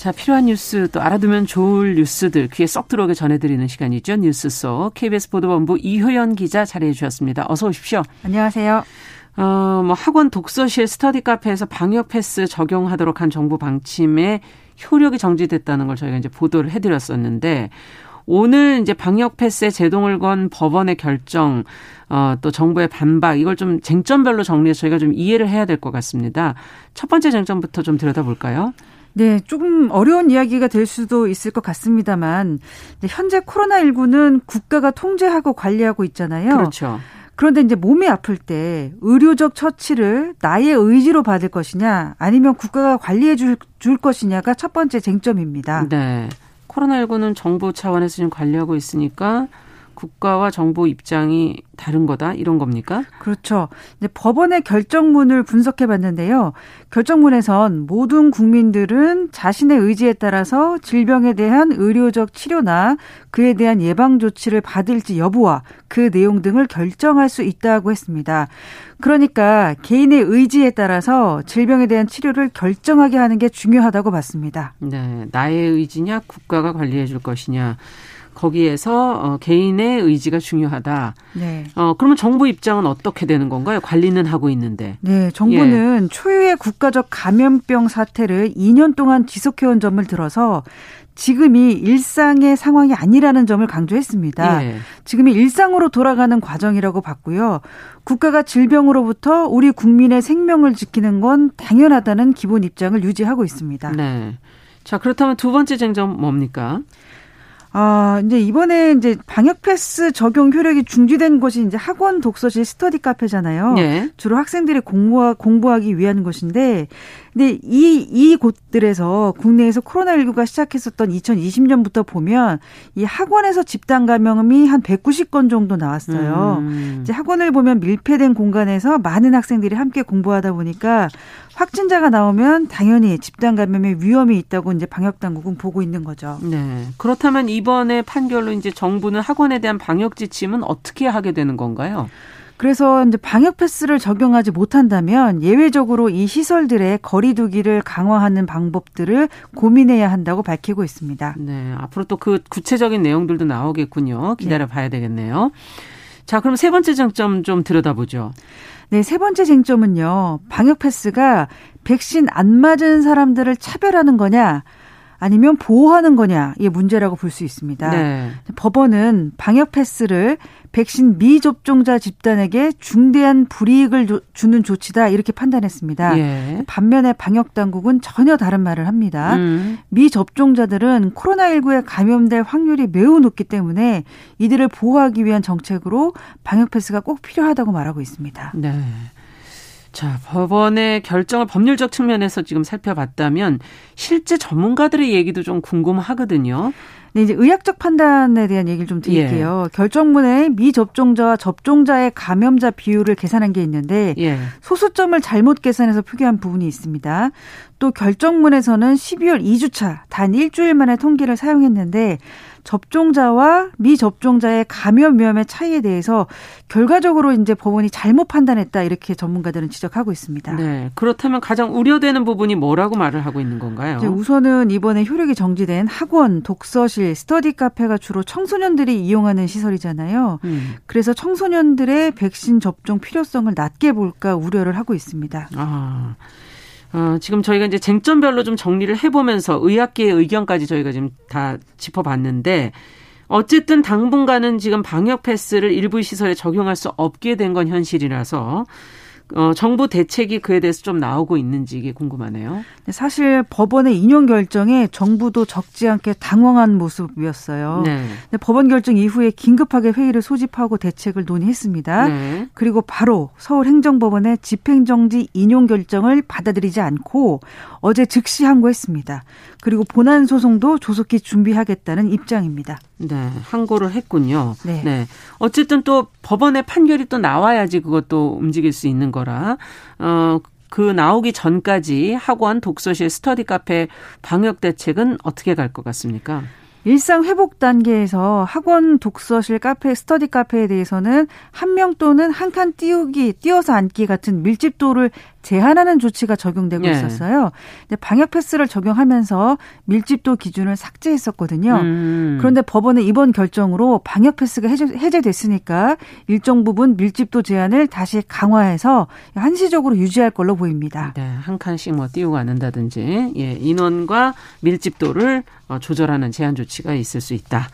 [SPEAKER 2] 자, 필요한 뉴스 또 알아두면 좋을 뉴스들 귀에 쏙 들어오게 전해드리는 시간이죠. 뉴스 속 KBS 보도본부 이효연 기자 자리해 주셨습니다. 어서 오십시오.
[SPEAKER 6] 안녕하세요.
[SPEAKER 2] 어, 뭐 학원 독서실 스터디 카페에서 방역 패스 적용하도록 한 정부 방침에 효력이 정지됐다는 걸 저희가 이제 보도를 해드렸었는데 오늘 이제 방역 패스에 제동을 건 법원의 결정, 어, 또 정부의 반박, 이걸 좀 쟁점별로 정리해서 저희가 좀 이해를 해야 될 것 같습니다. 첫 번째 쟁점부터 좀 들여다볼까요?
[SPEAKER 6] 네, 조금 어려운 이야기가 될 수도 있을 것 같습니다만 현재 코로나19는 국가가 통제하고 관리하고 있잖아요.
[SPEAKER 2] 그렇죠.
[SPEAKER 6] 그런데 이제 몸이 아플 때 의료적 처치를 나의 의지로 받을 것이냐 아니면 국가가 관리해 줄, 줄 것이냐가 첫 번째 쟁점입니다.
[SPEAKER 2] 네. 코로나19는 정부 차원에서 지금 관리하고 있으니까 국가와 정부 입장이 다른 거다 이런 겁니까?
[SPEAKER 6] 그렇죠. 이제 법원의 결정문을 분석해 봤는데요. 결정문에선 모든 국민들은 자신의 의지에 따라서 질병에 대한 의료적 치료나 그에 대한 예방 조치를 받을지 여부와 그 내용 등을 결정할 수 있다고 했습니다. 그러니까 개인의 의지에 따라서 질병에 대한 치료를 결정하게 하는 게 중요하다고 봤습니다.
[SPEAKER 2] 네, 나의 의지냐 국가가 관리해 줄 것이냐. 거기에서 어, 개인의 의지가 중요하다. 네. 어, 그러면 정부 입장은 어떻게 되는 건가요? 관리는 하고 있는데.
[SPEAKER 6] 네, 정부는 예. 초유의 국가적 감염병 사태를 2년 동안 지속해온 점을 들어서 지금이 일상의 상황이 아니라는 점을 강조했습니다. 예. 지금이 일상으로 돌아가는 과정이라고 봤고요. 국가가 질병으로부터 우리 국민의 생명을 지키는 건 당연하다는 기본 입장을 유지하고 있습니다.
[SPEAKER 2] 네. 자, 그렇다면 두 번째 쟁점 뭡니까?
[SPEAKER 6] 아, 이제 이번에 이제 방역 패스 적용 효력이 중지된 곳이 이제 학원 독서실 스터디 카페잖아요. 네. 주로 학생들이 공부하, 공부하기 위한 곳인데 근데 이, 이 곳들에서 국내에서 코로나19가 시작했었던 2020년부터 보면 이 학원에서 집단 감염이 한 190건 정도 나왔어요. 음. 이제 학원을 보면 밀폐된 공간에서 많은 학생들이 함께 공부하다 보니까 확진자가 나오면 당연히 집단 감염의 위험이 있다고 이제 방역 당국은 보고 있는 거죠.
[SPEAKER 2] 네. 그렇다면 이번에 판결로 이제 정부는 학원에 대한 방역 지침은 어떻게 하게 되는 건가요?
[SPEAKER 6] 그래서 이제 방역 패스를 적용하지 못한다면 예외적으로 이 시설들의 거리두기를 강화하는 방법들을 고민해야 한다고 밝히고 있습니다.
[SPEAKER 2] 네, 앞으로 또 그 구체적인 내용들도 나오겠군요. 기다려 네. 봐야 되겠네요. 자, 그럼 세 번째 쟁점 좀 들여다보죠.
[SPEAKER 6] 네, 세 번째 쟁점은요. 방역 패스가 백신 안 맞은 사람들을 차별하는 거냐, 아니면 보호하는 거냐, 이게 문제라고 볼 수 있습니다. 네. 법원은 방역 패스를 백신 미접종자 집단에게 중대한 불이익을 주는 조치다 이렇게 판단했습니다. 예. 반면에 방역 당국은 전혀 다른 말을 합니다. 음. 미접종자들은 코로나19에 감염될 확률이 매우 높기 때문에 이들을 보호하기 위한 정책으로 방역 패스가 꼭 필요하다고 말하고 있습니다.
[SPEAKER 2] 네. 자, 법원의 결정을 법률적 측면에서 지금 살펴봤다면 실제 전문가들의 얘기도 좀 궁금하거든요.
[SPEAKER 6] 네, 이제 의학적 판단에 대한 얘기를 좀 드릴게요. 예. 결정문에 미접종자와 접종자의 감염자 비율을 계산한 게 있는데 예. 소수점을 잘못 계산해서 표기한 부분이 있습니다. 또 결정문에서는 12월 2주차 단 일주일 만에 통계를 사용했는데 접종자와 미접종자의 감염 위험의 차이에 대해서 결과적으로 이제 법원이 잘못 판단했다 이렇게 전문가들은 지적하고 있습니다.
[SPEAKER 2] 네. 그렇다면 가장 우려되는 부분이 뭐라고 말을 하고 있는 건가요?
[SPEAKER 6] 우선은 이번에 효력이 정지된 학원, 독서실, 스터디 카페가 주로 청소년들이 이용하는 시설이잖아요. 음. 그래서 청소년들의 백신 접종 필요성을 낮게 볼까 우려를 하고 있습니다.
[SPEAKER 2] 아. 어, 지금 저희가 이제 쟁점별로 좀 정리를 해보면서 의학계의 의견까지 저희가 지금 다 짚어봤는데 어쨌든 당분간은 지금 방역 패스를 일부 시설에 적용할 수 없게 된 건 현실이라서 어, 정부 대책이 그에 대해서 좀 나오고 있는지 이게 궁금하네요.
[SPEAKER 6] 사실 법원의 인용 결정에 정부도 적지 않게 당황한 모습이었어요. 네. 근데 법원 결정 이후에 긴급하게 회의를 소집하고 대책을 논의했습니다. 네. 그리고 바로 서울행정법원의 집행정지 인용 결정을 받아들이지 않고 어제 즉시 항고했습니다. 그리고 본안 소송도 조속히 준비하겠다는 입장입니다.
[SPEAKER 2] 네, 항고를 했군요. 네. 네. 어쨌든 또 법원의 판결이 또 나와야지 그것도 움직일 수 있는 거라. 어, 그 나오기 전까지 학원, 독서실, 스터디 카페 방역 대책은 어떻게 갈 것 같습니까?
[SPEAKER 6] 일상 회복 단계에서 학원, 독서실, 카페, 스터디 카페에 대해서는 한 명 또는 한 칸 띄우기, 띄워서 앉기 같은 밀집도를 제한하는 조치가 적용되고 예. 있었어요. 근데 방역 패스를 적용하면서 밀집도 기준을 삭제했었거든요. 음. 그런데 법원의 이번 결정으로 방역 패스가 해제, 됐으니까 일정 부분 밀집도 제한을 다시 강화해서 한시적으로 유지할 걸로 보입니다.
[SPEAKER 2] 네, 한 칸씩 뭐 띄우고 앉는다든지 예, 인원과 밀집도를 어, 조절하는 제한 조치가 있을 수 있다.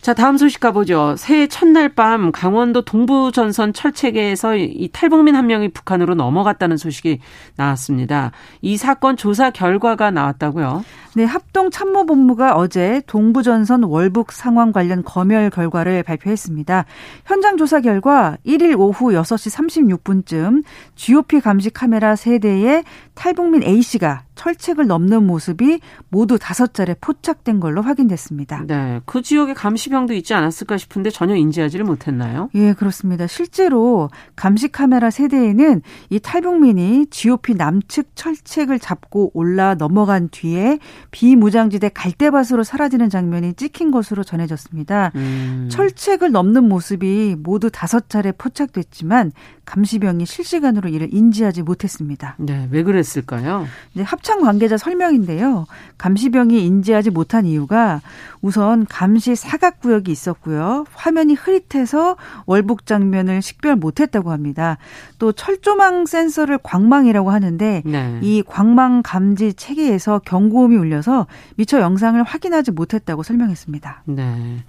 [SPEAKER 2] 자, 다음 소식 가보죠. 새해 첫날 밤 강원도 동부전선 철책에서 이 탈북민 한 명이 북한으로 넘어갔다는 소식이 나왔습니다. 이 사건 조사 결과가 나왔다고요?
[SPEAKER 6] 네, 합동참모본부가 어제 동부전선 월북 상황 관련 검열 결과를 발표했습니다. 현장 조사 결과 1일 오후 6시 36분쯤 GOP 감시 카메라 세대에 탈북민 A씨가 철책을 넘는 모습이 모두 다섯 차례 포착된 걸로 확인됐습니다.
[SPEAKER 2] 네, 그 지역에 감시병도 있지 않았을까 싶은데 전혀 인지하지를 못했나요?
[SPEAKER 6] 예, 그렇습니다. 실제로 감시 카메라 세대에는 이 탈북민이 GOP 남측 철책을 잡고 올라 넘어간 뒤에 비무장지대 갈대밭으로 사라지는 장면이 찍힌 것으로 전해졌습니다. 음. 철책을 넘는 모습이 모두 다섯 차례 포착됐지만 감시병이 실시간으로 이를 인지하지 못했습니다.
[SPEAKER 2] 네, 왜 그랬을까요?
[SPEAKER 6] 이제 합참 관계자 설명인데요. 감시병이 인지하지 못한 이유가 우선 감시 사각 구역이 있었고요. 화면이 흐릿해서 월북 장면을 식별 못했다고 합니다. 또 철조망 센서를 광망이라고 하는데 네. 이 광망 감지 체계에서 경고음이 울려서 미처 영상을 확인하지 못했다고 설명했습니다.
[SPEAKER 2] 네.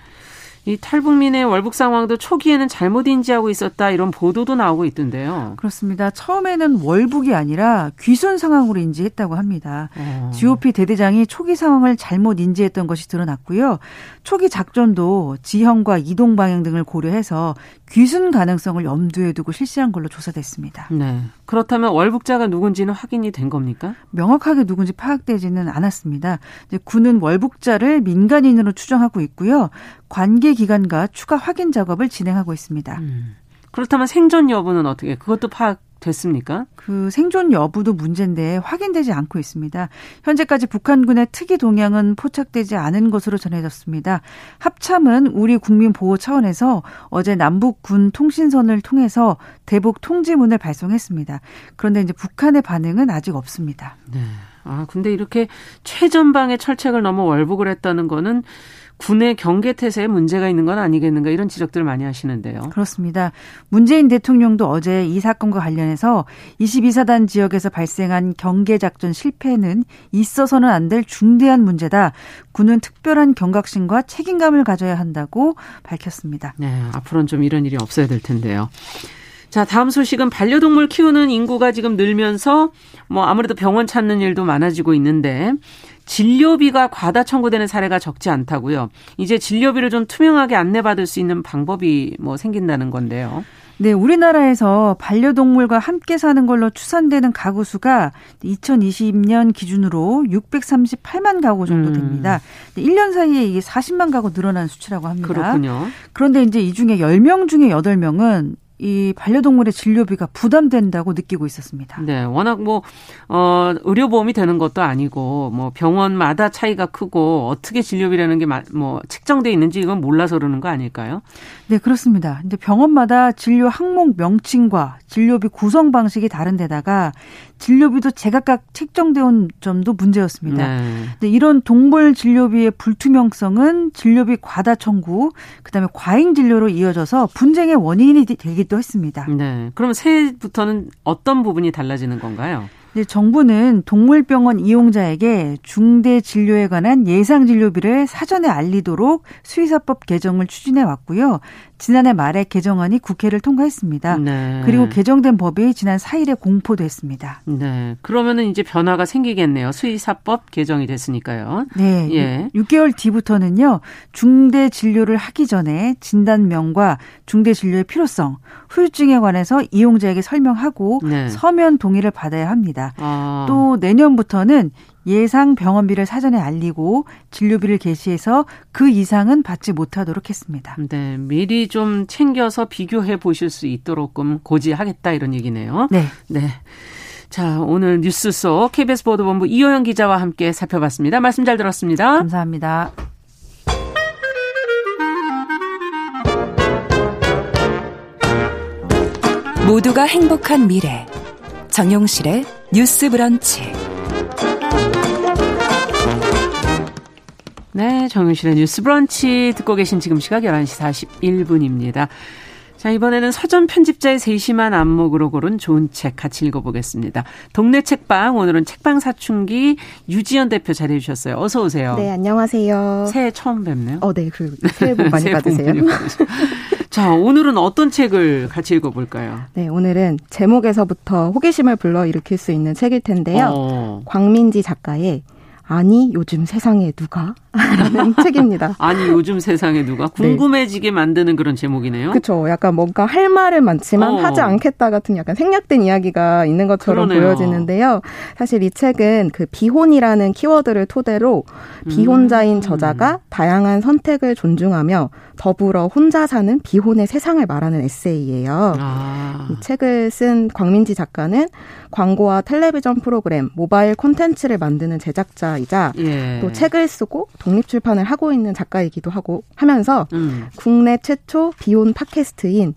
[SPEAKER 2] 이 탈북민의 월북 상황도 초기에는 잘못 인지하고 있었다 이런 보도도 나오고 있던데요.
[SPEAKER 6] 그렇습니다. 처음에는 월북이 아니라 귀순 상황으로 인지했다고 합니다. 어. GOP 대대장이 초기 상황을 잘못 인지했던 것이 드러났고요. 초기 작전도 지형과 이동 방향 등을 고려해서 귀순 가능성을 염두에 두고 실시한 걸로 조사됐습니다.
[SPEAKER 2] 네. 그렇다면 월북자가 누군지는 확인이 된 겁니까?
[SPEAKER 6] 명확하게 누군지 파악되지는 않았습니다. 군은 월북자를 민간인으로 추정하고 있고요. 관계 기관과 추가 확인 작업을 진행하고 있습니다. 음.
[SPEAKER 2] 그렇다면 생존 여부는 어떻게? 그것도 파악 됐습니까?
[SPEAKER 6] 그 생존 여부도 문제인데 확인되지 않고 있습니다. 현재까지 북한군의 특이 동향은 포착되지 않은 것으로 전해졌습니다. 합참은 우리 국민 보호 차원에서 어제 남북군 통신선을 통해서 대북 통지문을 발송했습니다. 그런데 이제 북한의 반응은 아직 없습니다.
[SPEAKER 2] 네. 아, 근데 이렇게 최전방의 철책을 넘어 월북을 했다는 거는 군의 경계태세에 문제가 있는 건 아니겠는가 이런 지적들을 많이 하시는데요.
[SPEAKER 6] 그렇습니다. 문재인 대통령도 어제 이 사건과 관련해서 22사단 지역에서 발생한 경계작전 실패는 있어서는 안 될 중대한 문제다. 군은 특별한 경각심과 책임감을 가져야 한다고 밝혔습니다.
[SPEAKER 2] 네, 앞으로는 좀 이런 일이 없어야 될 텐데요. 자, 다음 소식은 반려동물 키우는 인구가 지금 늘면서 뭐 아무래도 병원 찾는 일도 많아지고 있는데 진료비가 과다 청구되는 사례가 적지 않다고요. 이제 진료비를 좀 투명하게 안내받을 수 있는 방법이 뭐 생긴다는 건데요.
[SPEAKER 6] 네, 우리나라에서 반려동물과 함께 사는 걸로 추산되는 가구 수가 2020년 기준으로 638만 가구 정도 음. 됩니다. 음. 1년 사이에 이게 40만 가구 늘어난 수치라고 합니다.
[SPEAKER 2] 그렇군요.
[SPEAKER 6] 그런데 이제 이 중에 10명 중에 8명은 이 반려동물의 진료비가 부담된다고 느끼고 있었습니다.
[SPEAKER 2] 네, 워낙 뭐, 어, 의료보험이 되는 것도 아니고, 뭐, 병원마다 차이가 크고, 어떻게 진료비라는 게 뭐, 책정돼 있는지 이건 몰라서 그러는 거 아닐까요?
[SPEAKER 6] 네, 그렇습니다. 근데 병원마다 진료 항목 명칭과 진료비 구성 방식이 다른 데다가 진료비도 제각각 책정되어 온 점도 문제였습니다. 네. 근데 이런 동물 진료비의 불투명성은 진료비 과다 청구, 그다음에 과잉 진료로 이어져서 분쟁의 원인이 되기 도 했습니다.
[SPEAKER 2] 네. 그럼 새해부터는 어떤 부분이 달라지는 건가요?
[SPEAKER 6] 네, 정부는 동물병원 이용자에게 중대 진료에 관한 예상 진료비를 사전에 알리도록 수의사법 개정을 추진해 왔고요. 지난해 말에 개정안이 국회를 통과했습니다. 네. 그리고 개정된 법이 지난 4일에 공포됐습니다.
[SPEAKER 2] 네. 그러면은 이제 변화가 생기겠네요. 수의사법 개정이 됐으니까요.
[SPEAKER 6] 네. 예. 6개월 뒤부터는요. 중대 진료를 하기 전에 진단명과 중대 진료의 필요성, 후유증에 관해서 이용자에게 설명하고 네. 서면 동의를 받아야 합니다. 아. 또 내년부터는 예상 병원비를 사전에 알리고 진료비를 게시해서 그 이상은 받지 못하도록 했습니다.
[SPEAKER 2] 네, 미리 좀 챙겨서 비교해 보실 수 있도록끔 고지하겠다 이런 얘기네요.
[SPEAKER 6] 네.
[SPEAKER 2] 네. 자, 오늘 뉴스 속 KBS 보도본부 이호영 기자와 함께 살펴봤습니다. 말씀 잘 들었습니다.
[SPEAKER 6] 감사합니다.
[SPEAKER 1] 모두가 행복한 미래. 정용실의 뉴스 브런치.
[SPEAKER 2] 네, 정윤실의 뉴스 브런치 듣고 계신 지금 시각 11시 41분입니다. 자, 이번에는 서점 편집자의 세심한 안목으로 고른 좋은 책 같이 읽어보겠습니다. 동네 책방, 오늘은 책방 사춘기 유지연 대표 자리해 주셨어요. 어서 오세요.
[SPEAKER 7] 네, 안녕하세요.
[SPEAKER 2] 새해 처음 뵙네요.
[SPEAKER 7] 어, 네, 그 새해 복 많이 [laughs] 새해 받으세요.
[SPEAKER 2] 자, 오늘은 어떤 책을 같이 읽어볼까요?
[SPEAKER 7] 네, 오늘은 제목에서부터 호기심을 불러일으킬 수 있는 책일 텐데요. 어. 광민지 작가의 아니 요즘 세상에 누가 [laughs] 라는 [laughs] 책입니다.
[SPEAKER 2] 아니 요즘 세상에 누가 네. 궁금해지게 네. 만드는 그런 제목이네요.
[SPEAKER 7] 그렇죠. 약간 뭔가 할 말은 많지만 어. 하지 않겠다 같은 약간 생략된 이야기가 있는 것처럼 그러네요. 보여지는데요. 사실 이 책은 그 비혼이라는 키워드를 토대로 비혼자인 음. 저자가 다양한 선택을 존중하며 더불어 혼자 사는 비혼의 세상을 말하는 에세이예요. 아. 이 책을 쓴 곽민지 작가는 광고와 텔레비전 프로그램, 모바일 콘텐츠를 만드는 제작자 이자 예. 또 책을 쓰고 독립 출판을 하고 있는 작가이기도 하고 하면서 음. 국내 최초 비혼 팟캐스트인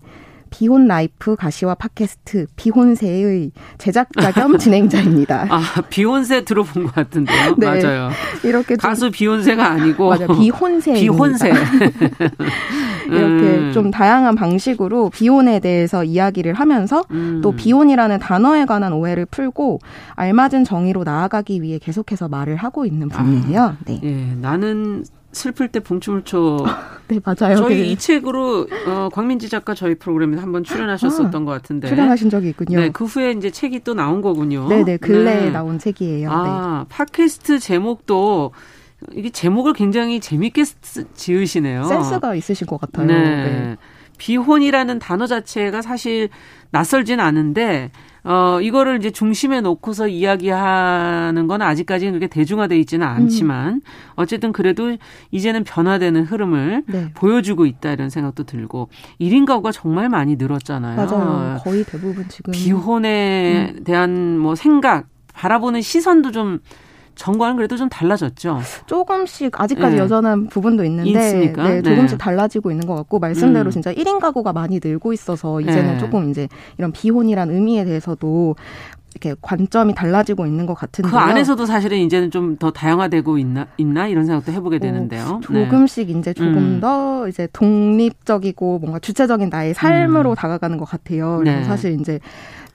[SPEAKER 7] 비혼 life 가시화 팟캐스트 비혼세의 제작자 겸 [laughs] 진행자입니다.
[SPEAKER 2] 아 비혼세 들어본 것 같은데요. 네. 맞아요. 이렇게 가수 비혼세가 아니고
[SPEAKER 7] 맞아 비혼세
[SPEAKER 2] 비혼세 [laughs]
[SPEAKER 7] 이렇게 음. 좀 다양한 방식으로 비혼에 대해서 이야기를 하면서 음. 또 비혼이라는 단어에 관한 오해를 풀고 알맞은 정의로 나아가기 위해 계속해서 말을 하고 있는 분이에요. 아,
[SPEAKER 2] 네. 예, 나는 슬플 때 붕춤을 춰. [laughs]
[SPEAKER 7] 네, 맞아요.
[SPEAKER 2] 저희 네. 이 책으로 어, 광민지 작가 저희 프로그램에 한번 출연하셨었던 아, 것 같은데.
[SPEAKER 7] 출연하신 적이 있군요.
[SPEAKER 2] 네, 그 후에 이제 책이 또 나온 거군요.
[SPEAKER 7] 네, 네, 근래에 네. 나온 책이에요.
[SPEAKER 2] 아, 네. 팟캐스트 제목도 이게 제목을 굉장히 재밌게 지으시네요.
[SPEAKER 7] 센스가 있으신 것 같아요.
[SPEAKER 2] 네. 네. 비혼이라는 단어 자체가 사실 낯설진 않은데 어, 이거를 이제 중심에 놓고서 이야기하는 건 아직까지는 그렇게 대중화돼 있지는 않지만 음. 어쨌든 그래도 이제는 변화되는 흐름을 네. 보여주고 있다 이런 생각도 들고 1인 가구가 정말 많이 늘었잖아요.
[SPEAKER 7] 맞아요. 거의 대부분 지금
[SPEAKER 2] 비혼에 음. 대한 뭐 생각 바라보는 시선도 좀 전과는 그래도 좀 달라졌죠.
[SPEAKER 7] 조금씩 아직까지 네. 여전한 부분도 있는데 있으니까? 네, 조금씩 네. 달라지고 있는 것 같고 말씀대로 음. 진짜 1인 가구가 많이 늘고 있어서 이제는 네. 조금 이제 이런 비혼이란 의미에 대해서도 이렇게 관점이 달라지고 있는 것 같은데요.
[SPEAKER 2] 그 안에서도 사실은 이제는 좀 더 다양화되고 있나 있나 이런 생각도 해보게 되는데요. 어,
[SPEAKER 7] 조금씩 네. 이제 조금 음. 더 이제 독립적이고 뭔가 주체적인 나의 삶으로 음. 다가가는 것 같아요. 그래서 네. 사실 이제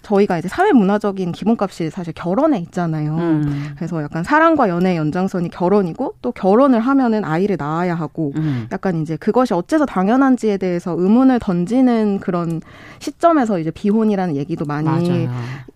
[SPEAKER 7] 저희가 이제 사회 문화적인 기본값이 사실 결혼에 있잖아요. 음. 그래서 약간 사랑과 연애의 연장선이 결혼이고 또 결혼을 하면은 아이를 낳아야 하고 음. 약간 이제 그것이 어째서 당연한지에 대해서 의문을 던지는 그런 시점에서 이제 비혼이라는 얘기도 많이 맞아요.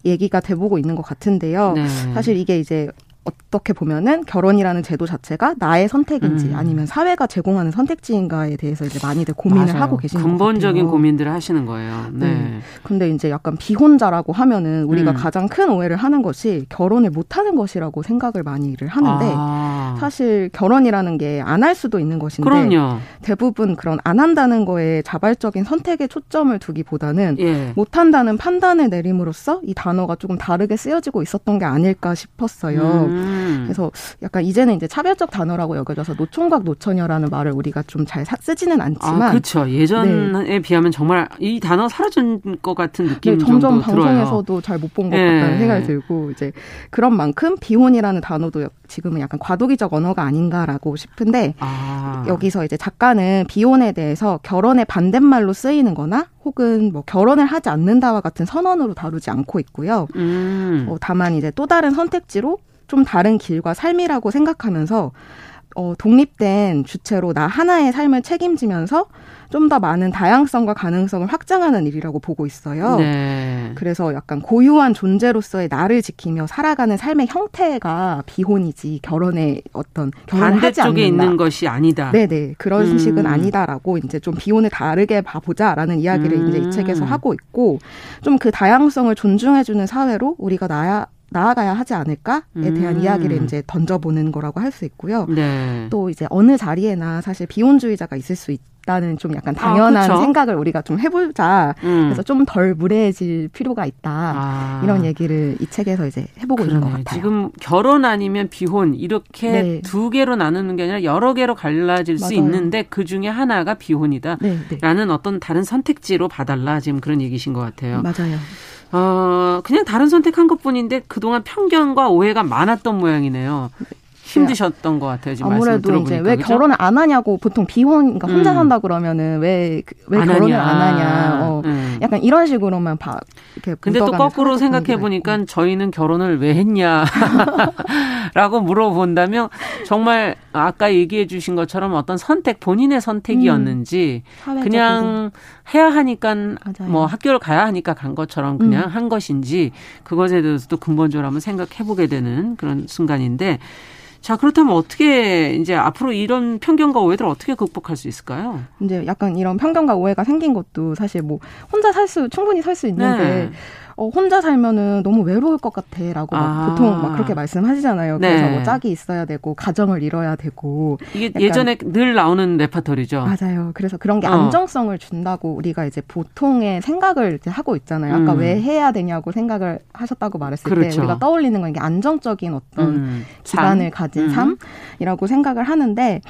[SPEAKER 7] 얘기가 돼보고 있는 것 같은데요. 네. 사실 이게 이제 어떻게 보면은 결혼이라는 제도 자체가 나의 선택인지 음. 아니면 사회가 제공하는 선택지인가에 대해서 이제 많이들 고민을 맞아요. 하고 계시는
[SPEAKER 2] 근본적인 고민들을 하시는 거예요. 네. 네.
[SPEAKER 7] 근데 이제 약간 비혼자라고 하면은 우리가 음. 가장 큰 오해를 하는 것이 결혼을 못 하는 것이라고 생각을 많이들 하는데 아. 사실 결혼이라는 게 안 할 수도 있는 것인데 그럼요. 대부분 그런 안 한다는 거에 자발적인 선택에 초점을 두기보다는 예. 못 한다는 판단을 내림으로써 이 단어가 조금 다르게 쓰여지고 있었던 게 아닐까 싶었어요. 음. 음. 그래서 약간 이제는 이제 차별적 단어라고 여겨져서 노총각 노처녀라는 말을 우리가 좀 잘 쓰지는 않지만 아,
[SPEAKER 2] 그렇죠. 예전에 네. 비하면 정말 이 단어 사라진 것 같은 느낌 네,
[SPEAKER 7] 점점 방송에서도 잘 못 본것 네. 같다는 생각이 들고 이제 그런 만큼 비혼이라는 단어도 지금은 약간 과도기적 언어가 아닌가라고 싶은데 아. 여기서 이제 작가는 비혼에 대해서 결혼의 반대말로 쓰이는 거나 혹은 뭐 결혼을 하지 않는다와 같은 선언으로 다루지 않고 있고요. 음. 어, 다만 이제 또 다른 선택지로 좀 다른 길과 삶이라고 생각하면서 어, 독립된 주체로 나 하나의 삶을 책임지면서 좀 더 많은 다양성과 가능성을 확장하는 일이라고 보고 있어요. 네. 그래서 약간 고유한 존재로서의 나를 지키며 살아가는 삶의 형태가 비혼이지 결혼의 어떤
[SPEAKER 2] 결혼을 하지 않는다. 있는 것이 아니다.
[SPEAKER 7] 네네 그런 음. 식은 아니다라고 이제 좀 비혼을 다르게 봐보자라는 이야기를 음. 이제 이 책에서 하고 있고 좀 그 다양성을 존중해주는 사회로 우리가 나야 나아가야 하지 않을까에 대한 음. 이야기를 이제 던져보는 거라고 할 수 있고요. 네. 또 이제 어느 자리에나 사실 비혼주의자가 있을 수 있다는 좀 약간 당연한 아, 생각을 우리가 좀 해보자. 음. 그래서 좀 덜 무례해질 필요가 있다. 아. 이런 얘기를 이 책에서 이제 해보고 그러네. 있는 것 같아요.
[SPEAKER 2] 지금 결혼 아니면 비혼 이렇게 네. 두 개로 나누는 게 아니라 여러 개로 갈라질 맞아요. 수 있는데 그 중에 하나가 비혼이다라는 네, 네. 어떤 다른 선택지로 봐달라 지금 그런 얘기신 것 같아요.
[SPEAKER 7] 맞아요.
[SPEAKER 2] 어, 그냥 다른 선택한 것 뿐인데 그동안 편견과 오해가 많았던 모양이네요. 힘드셨던 것 같아요. 지금 아무래도 이제
[SPEAKER 7] 왜
[SPEAKER 2] 그죠?
[SPEAKER 7] 결혼을 안 하냐고 보통 비혼 그러니까 혼자 음. 산다 그러면은 왜왜 왜 결혼을 안 하냐. 어, 음. 약간 이런 식으로만 봐. 이렇게
[SPEAKER 2] 근데 또 거꾸로 생각해 보니까 저희는 결혼을 왜 했냐라고 [laughs] 물어본다면 정말 아까 얘기해 주신 것처럼 어떤 선택 본인의 선택이었는지 음. 그냥 해야 하니까 맞아요. 뭐 학교를 가야 하니까 간 것처럼 그냥 음. 한 것인지 그것에 대해서도 근본적으로 한번 생각해 보게 되는 그런 순간인데 자, 그렇다면 어떻게 이제 앞으로 이런 편견과 오해들을 어떻게 극복할 수 있을까요?
[SPEAKER 7] 이제 약간 이런 편견과 오해가 생긴 것도 사실 뭐 혼자 살 수 충분히 살 수 있는데 네. 어, 혼자 살면은 너무 외로울 것 같아라고 아. 보통 막 그렇게 말씀하시잖아요. 네. 그래서 뭐 짝이 있어야 되고 가정을 이뤄야 되고
[SPEAKER 2] 이게 예전에 늘 나오는 레파토리죠.
[SPEAKER 7] 맞아요. 그래서 그런 게 어. 안정성을 준다고 우리가 이제 보통의 생각을 이제 하고 있잖아요. 아까 음. 왜 해야 되냐고 생각을 하셨다고 말했을 그렇죠. 때 우리가 떠올리는 건 이게 안정적인 어떤 음. 기반을 가진 음. 삶이라고 생각을 하는데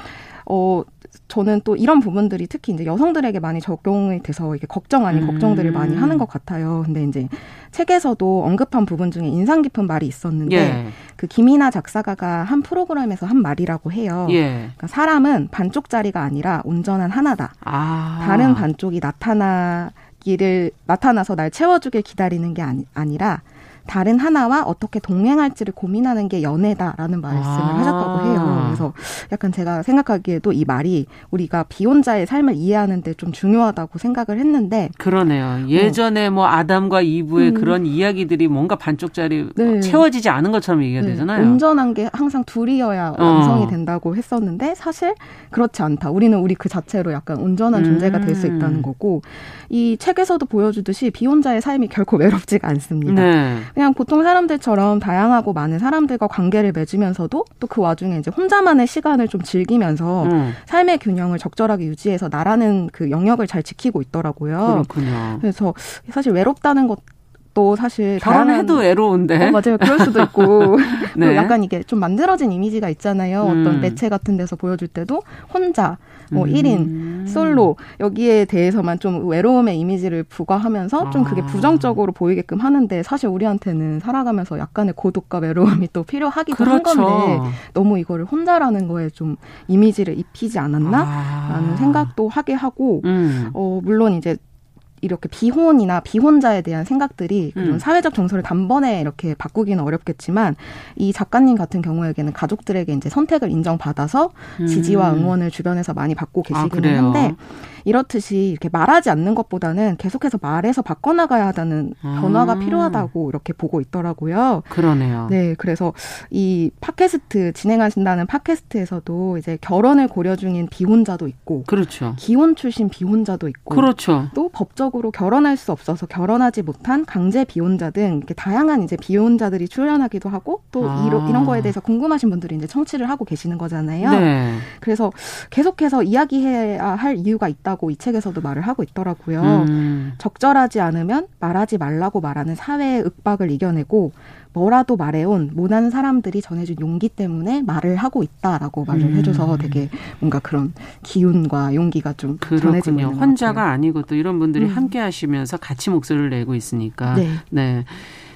[SPEAKER 7] 어 저는 또 이런 부분들이 특히 이제 여성들에게 많이 적용이 돼서 이게 걱정 아닌 음. 걱정들을 많이 하는 것 같아요. 근데 이제 책에서도 언급한 부분 중에 인상 깊은 말이 있었는데 예. 그 김이나 작사가가 한 프로그램에서 한 말이라고 해요. 예. 그러니까 사람은 반쪽짜리가 아니라 온전한 하나다. 아. 다른 반쪽이 나타나기를 나타나서 날 채워주길 기다리는 게 아니, 아니라 다른 하나와 어떻게 동행할지를 고민하는 게 연애다라는 말씀을 아. 하셨다고 해요. 그래서 약간 제가 생각하기에도 이 말이 우리가 비혼자의 삶을 이해하는데 좀 중요하다고 생각을 했는데
[SPEAKER 2] 그러네요. 예전에 어. 뭐 아담과 이브의 음. 그런 이야기들이 뭔가 반쪽짜리 네. 채워지지 않은 것처럼 얘기가 네. 되잖아요.
[SPEAKER 7] 온전한 게 항상 둘이어야 어. 완성이 된다고 했었는데 사실 그렇지 않다. 우리는 우리 그 자체로 약간 온전한 음. 존재가 될 수 있다는 거고 이 책에서도 보여주듯이 비혼자의 삶이 결코 [laughs] 외롭지가 않습니다. 네. 그냥 보통 사람들처럼 다양하고 많은 사람들과 관계를 맺으면서도 또 그 와중에 이제 혼자만의 시간을 좀 즐기면서 음. 삶의 균형을 적절하게 유지해서 나라는 그 영역을 잘 지키고 있더라고요.
[SPEAKER 2] 그렇군요.
[SPEAKER 7] 그래서 사실 외롭다는 것 또 사실
[SPEAKER 2] 결혼해도 외로운데
[SPEAKER 7] 어, 맞아요 그럴 수도 있고 [laughs] 네. 또 약간 이게 좀 만들어진 이미지가 있잖아요 음. 어떤 매체 같은 데서 보여줄 때도 혼자 뭐 음. 1인, 솔로 여기에 대해서만 좀 외로움의 이미지를 부과하면서 좀 그게 아. 부정적으로 보이게끔 하는데 사실 우리한테는 살아가면서 약간의 고독과 외로움이 또 필요하기도 그렇죠. 한 건데 너무 이거를 혼자라는 거에 좀 이미지를 입히지 않았나라는 아. 생각도 하게 하고 음. 어 물론 이제 이렇게 비혼이나 비혼자에 대한 생각들이 그런 음. 사회적 정서를 단번에 이렇게 바꾸기는 어렵겠지만 이 작가님 같은 경우에게는 가족들에게 이제 선택을 인정받아서 음. 지지와 응원을 주변에서 많이 받고 계시기는 아, 한데 이렇듯이 이렇게 말하지 않는 것보다는 계속해서 말해서 바꿔나가야 하다는 아. 변화가 필요하다고 이렇게 보고 있더라고요.
[SPEAKER 2] 그러네요.
[SPEAKER 7] 네, 그래서 이 팟캐스트 진행하신다는 팟캐스트에서도 이제 결혼을 고려 중인 비혼자도 있고,
[SPEAKER 2] 그렇죠.
[SPEAKER 7] 기혼 출신 비혼자도 있고,
[SPEAKER 2] 그렇죠.
[SPEAKER 7] 또 법적으로 결혼할 수 없어서 결혼하지 못한 강제 비혼자 등 이렇게 다양한 이제 비혼자들이 출연하기도 하고 또 아. 이런, 이런 거에 대해서 궁금하신 분들이 이제 청취를 하고 계시는 거잖아요. 네. 그래서 계속해서 이야기해야 할 이유가 있다. 중 요하다고 이 책에서도 말을 하고 있더라고요. 음. 적절하지 않으면 말하지 말라고 말하는 사회의 윽박을 이겨내고 뭐라도 말해온 모난 사람들이 전해준 용기 때문에 말을 하고 있다라고 말을 음. 해줘서 되게 뭔가 그런 기운과 용기가 좀 전해지는
[SPEAKER 2] 혼자가 아니고 또 이런 분들이 음. 함께 하시면서 같이 목소리를 내고 있으니까. 네. 네.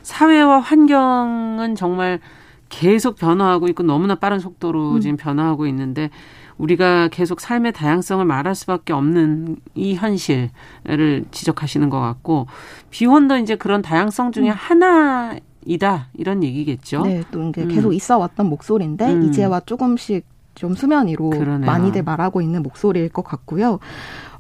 [SPEAKER 2] 사회와 환경은 정말 계속 변화하고 있고 너무나 빠른 속도로 음. 지금 변화하고 있는데 우리가 계속 삶의 다양성을 말할 수밖에 없는 이 현실을 지적하시는 것 같고 비혼도 이제 그런 다양성 중에 음. 하나이다 이런 얘기겠죠.
[SPEAKER 7] 네, 또 이제 음. 계속 있어왔던 목소리인데 음. 이제와 조금씩 좀 수면 위로 그러네요. 많이들 말하고 있는 목소리일 것 같고요.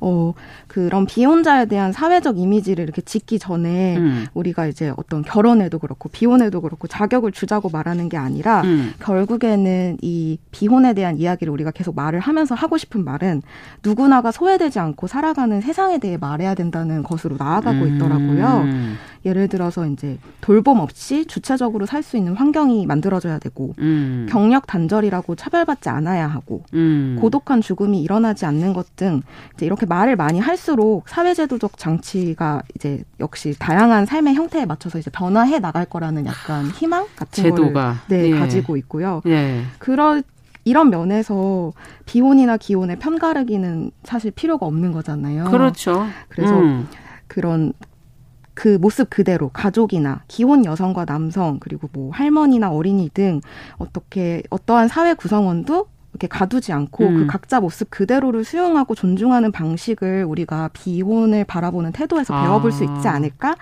[SPEAKER 7] 어, 그런 비혼자에 대한 사회적 이미지를 이렇게 짓기 전에 음. 우리가 이제 어떤 결혼에도 그렇고 비혼에도 그렇고 자격을 주자고 말하는 게 아니라 음. 결국에는 이 비혼에 대한 이야기를 우리가 계속 말을 하면서 하고 싶은 말은 누구나가 소외되지 않고 살아가는 세상에 대해 말해야 된다는 것으로 나아가고 음. 있더라고요. 음. 예를 들어서 이제 돌봄 없이 주체적으로 살 수 있는 환경이 만들어져야 되고 음. 경력 단절이라고 차별받지 않아야 하고 음. 고독한 죽음이 일어나지 않는 것 등 이제 이렇게 말을 많이 할수록 사회제도적 장치가 이제 역시 다양한 삶의 형태에 맞춰서 이제 변화해 나갈 거라는 약간 희망 같은 제도가 네, 예. 가지고 있고요. 예. 그런 이런 면에서 비혼이나 기혼의 편가르기는 사실 필요가 없는 거잖아요.
[SPEAKER 2] 그렇죠.
[SPEAKER 7] 그래서 음. 그런 그 모습 그대로 가족이나 기혼 여성과 남성 그리고 뭐 할머니나 어린이 등 어떻게 어떠한 사회 구성원도 이렇게 가두지 않고 음. 그 각자 모습 그대로를 수용하고 존중하는 방식을 우리가 비혼을 바라보는 태도에서 아. 배워볼 수 있지 않을까?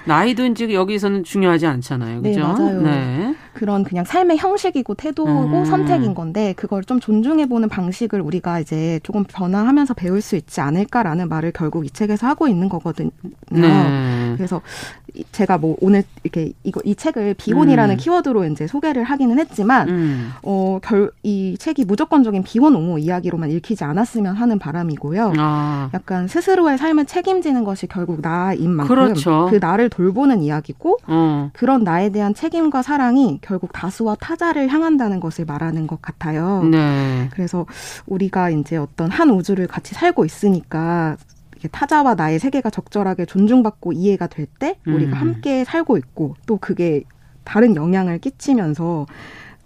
[SPEAKER 2] 이제 여기서는 중요하지 않잖아요. 그죠?
[SPEAKER 7] 네, 맞아요. 네. 그런 그냥 삶의 형식이고 태도고 음. 선택인 건데 그걸 좀 존중해보는 방식을 우리가 이제 조금 변화하면서 배울 수 있지 않을까라는 말을 결국 이 책에서 하고 있는 거거든요. 네. 그래서 제가 뭐 오늘 이렇게 이거 이 책을 비혼이라는 음. 키워드로 이제 소개를 하기는 했지만 음. 어결 이 책이 무조건적인 비혼 옹호 이야기로만 읽히지 않았으면 하는 바람이고요. 아. 약간 스스로의 삶을 책임지는 것이 결국 나인 만큼 그렇죠. 그 나를 돌보는 이야기고 어. 그런 나에 대한 책임과 사랑이 결국 다수와 타자를 향한다는 것을 말하는 것 같아요. 네. 그래서 우리가 이제 어떤 한 우주를 같이 살고 있으니까 타자와 나의 세계가 적절하게 존중받고 이해가 될 때 우리가 음. 함께 살고 있고 또 그게 다른 영향을 끼치면서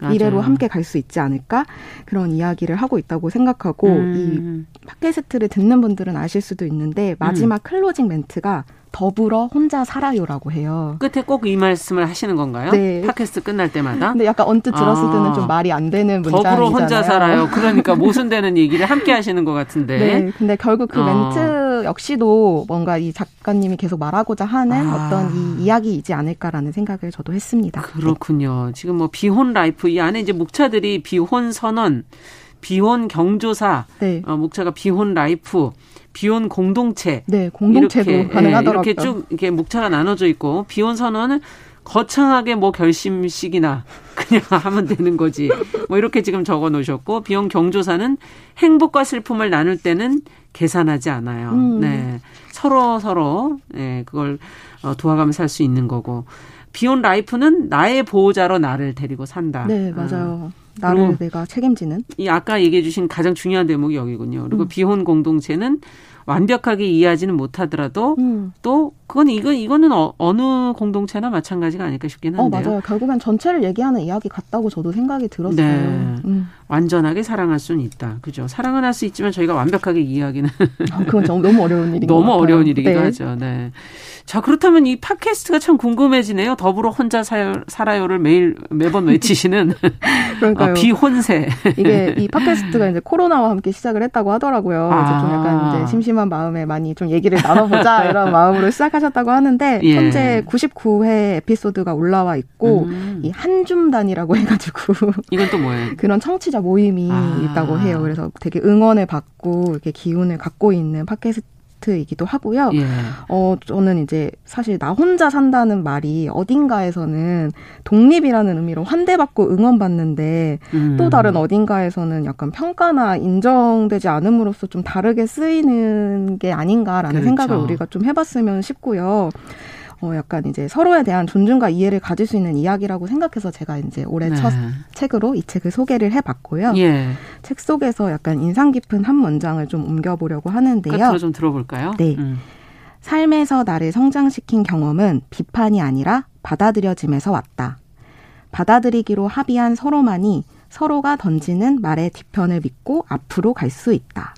[SPEAKER 7] 맞아요. 미래로 함께 갈 수 있지 않을까 그런 이야기를 하고 있다고 생각하고 음. 이 팟캐스트를 듣는 분들은 아실 수도 있는데 마지막 음. closing 멘트가 더불어 혼자 살아요라고 해요.
[SPEAKER 2] 끝에 꼭 이 말씀을 하시는 건가요? 네. 팟캐스트 끝날 때마다?
[SPEAKER 7] 근데 약간 언뜻 들었을 아. 때는 좀 말이 안 되는 문장이잖아요.
[SPEAKER 2] 더불어 혼자 살아요. 그러니까 모순되는 얘기를 함께 하시는 것 같은데. [laughs]
[SPEAKER 7] 네. 근데 결국 그 아. 멘트 역시도 뭔가 이 작가님이 계속 말하고자 하는 아. 어떤 이 이야기이지 않을까라는 생각을 저도 했습니다.
[SPEAKER 2] 그렇군요. 네. 지금 뭐 비혼 life 이 안에 이제 목차들이 비혼 선언, 비혼 경조사, 네. 어, 목차가 비혼 life, 비혼 공동체.
[SPEAKER 7] 네, 공동체도 이렇게, 가능하더라고요.
[SPEAKER 2] 이렇게 쭉 이렇게 목차가 나눠져 있고 비혼 선언은 거창하게 뭐 결심식이나 [laughs] 그냥 하면 되는 거지. 뭐 이렇게 지금 적어 놓으셨고 비혼 경조사는 행복과 슬픔을 나눌 때는 계산하지 않아요. 음. 네. 서로 서로 예, 그걸 어, 도와가며 살수 있는 거고. 비혼 라이프는 나의 보호자로 나를 데리고 산다.
[SPEAKER 7] 네, 맞아요. 아. 나를 내가 책임지는.
[SPEAKER 2] 이 아까 얘기해 주신 가장 중요한 대목이 여기군요. 그리고 음. 비혼 공동체는 완벽하게 이해하지는 못하더라도 음. 또 그건 이거 이거는 어, 느 공동체나 마찬가지가 아닐까 싶긴 어, 한데요.
[SPEAKER 7] 어, 맞아요. 결국엔 전체를 얘기하는 이야기 같다고 저도 생각이 들었어요. 네.
[SPEAKER 2] 음. 완전하게 사랑할 수는 있다. 그죠? 사랑은 할 수 있지만 저희가 완벽하게 이해하기는
[SPEAKER 7] 아, 그건 너무 어려운 [laughs] 일인
[SPEAKER 2] 너무 어려운 일이기도 네. 하죠. 네. 자, 그렇다면 이 팟캐스트가 참 궁금해지네요. 더불어 혼자 살아요를 매일 매번 외치시는 [laughs] 그러니까요. 어, 비혼세.
[SPEAKER 7] 이게 이 팟캐스트가 이제 코로나와 함께 시작을 했다고 하더라고요. 아. 이제 좀 약간 이제 심심한 마음에 많이 좀 얘기를 나눠보자 [laughs] 이런 마음으로 시작하셨다고 하는데 예. 현재 99회 에피소드가 올라와 있고 음. 이 한 줌 단이라고 해가지고 [laughs]
[SPEAKER 2] 이건 또 뭐예요?
[SPEAKER 7] 그런 청취자 모임이 아. 있다고 해요. 그래서 되게 응원을 받고 이렇게 기운을 갖고 있는 팟캐스트 이기도 하고요. 예. 어, 저는 이제 사실 나 혼자 산다는 말이 어딘가에서는 독립이라는 의미로 환대받고 응원받는데 음. 또 다른 어딘가에서는 약간 평가나 인정되지 않음으로써 좀 다르게 쓰이는 게 아닌가라는 그렇죠. 생각을 우리가 좀 해봤으면 싶고요. 어, 약간 이제 서로에 대한 존중과 이해를 가질 수 있는 이야기라고 생각해서 제가 이제 올해 네. 첫 책으로 이 책을 소개를 해봤고요. 예. 책 속에서 약간 인상 깊은 한 문장을 좀 옮겨보려고 하는데요.
[SPEAKER 2] 끝으로 좀 들어볼까요?
[SPEAKER 7] 네. 음. 삶에서 나를 성장시킨 경험은 비판이 아니라 받아들여짐에서 왔다. 받아들이기로 합의한 서로만이 서로가 던지는 말의 뒤편을 믿고 앞으로 갈 수 있다.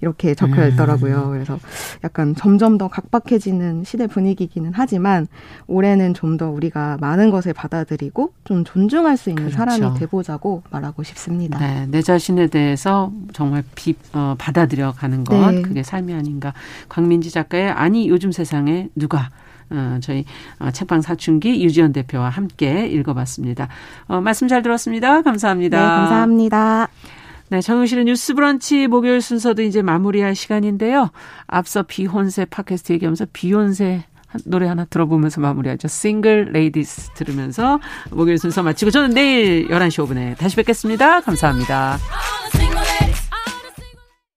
[SPEAKER 7] 이렇게 적혀 음. 있더라고요. 그래서 약간 점점 더 각박해지는 시대 분위기기는 하지만 올해는 좀 더 우리가 많은 것을 받아들이고 좀 존중할 수 있는 그렇죠. 사람이 돼보자고 말하고 싶습니다.
[SPEAKER 2] 네, 내 자신에 대해서 정말 비, 어, 받아들여 가는 것 네. 그게 삶이 아닌가. 광민지 작가의 아니 요즘 세상에 누가 어, 저희 어, 책방 사춘기 유지연 대표와 함께 읽어봤습니다. 어, 말씀 잘 들었습니다. 감사합니다. 네,
[SPEAKER 7] 감사합니다.
[SPEAKER 2] 네, 정우실의 뉴스 브런치 목요일 순서도 이제 마무리할 시간인데요. 앞서 비혼세 팟캐스트 얘기하면서 비혼세 노래 하나 들어보면서 마무리하죠. Single Ladies 들으면서 목요일 순서 마치고 저는 내일 11시 5분에 다시 뵙겠습니다. 감사합니다.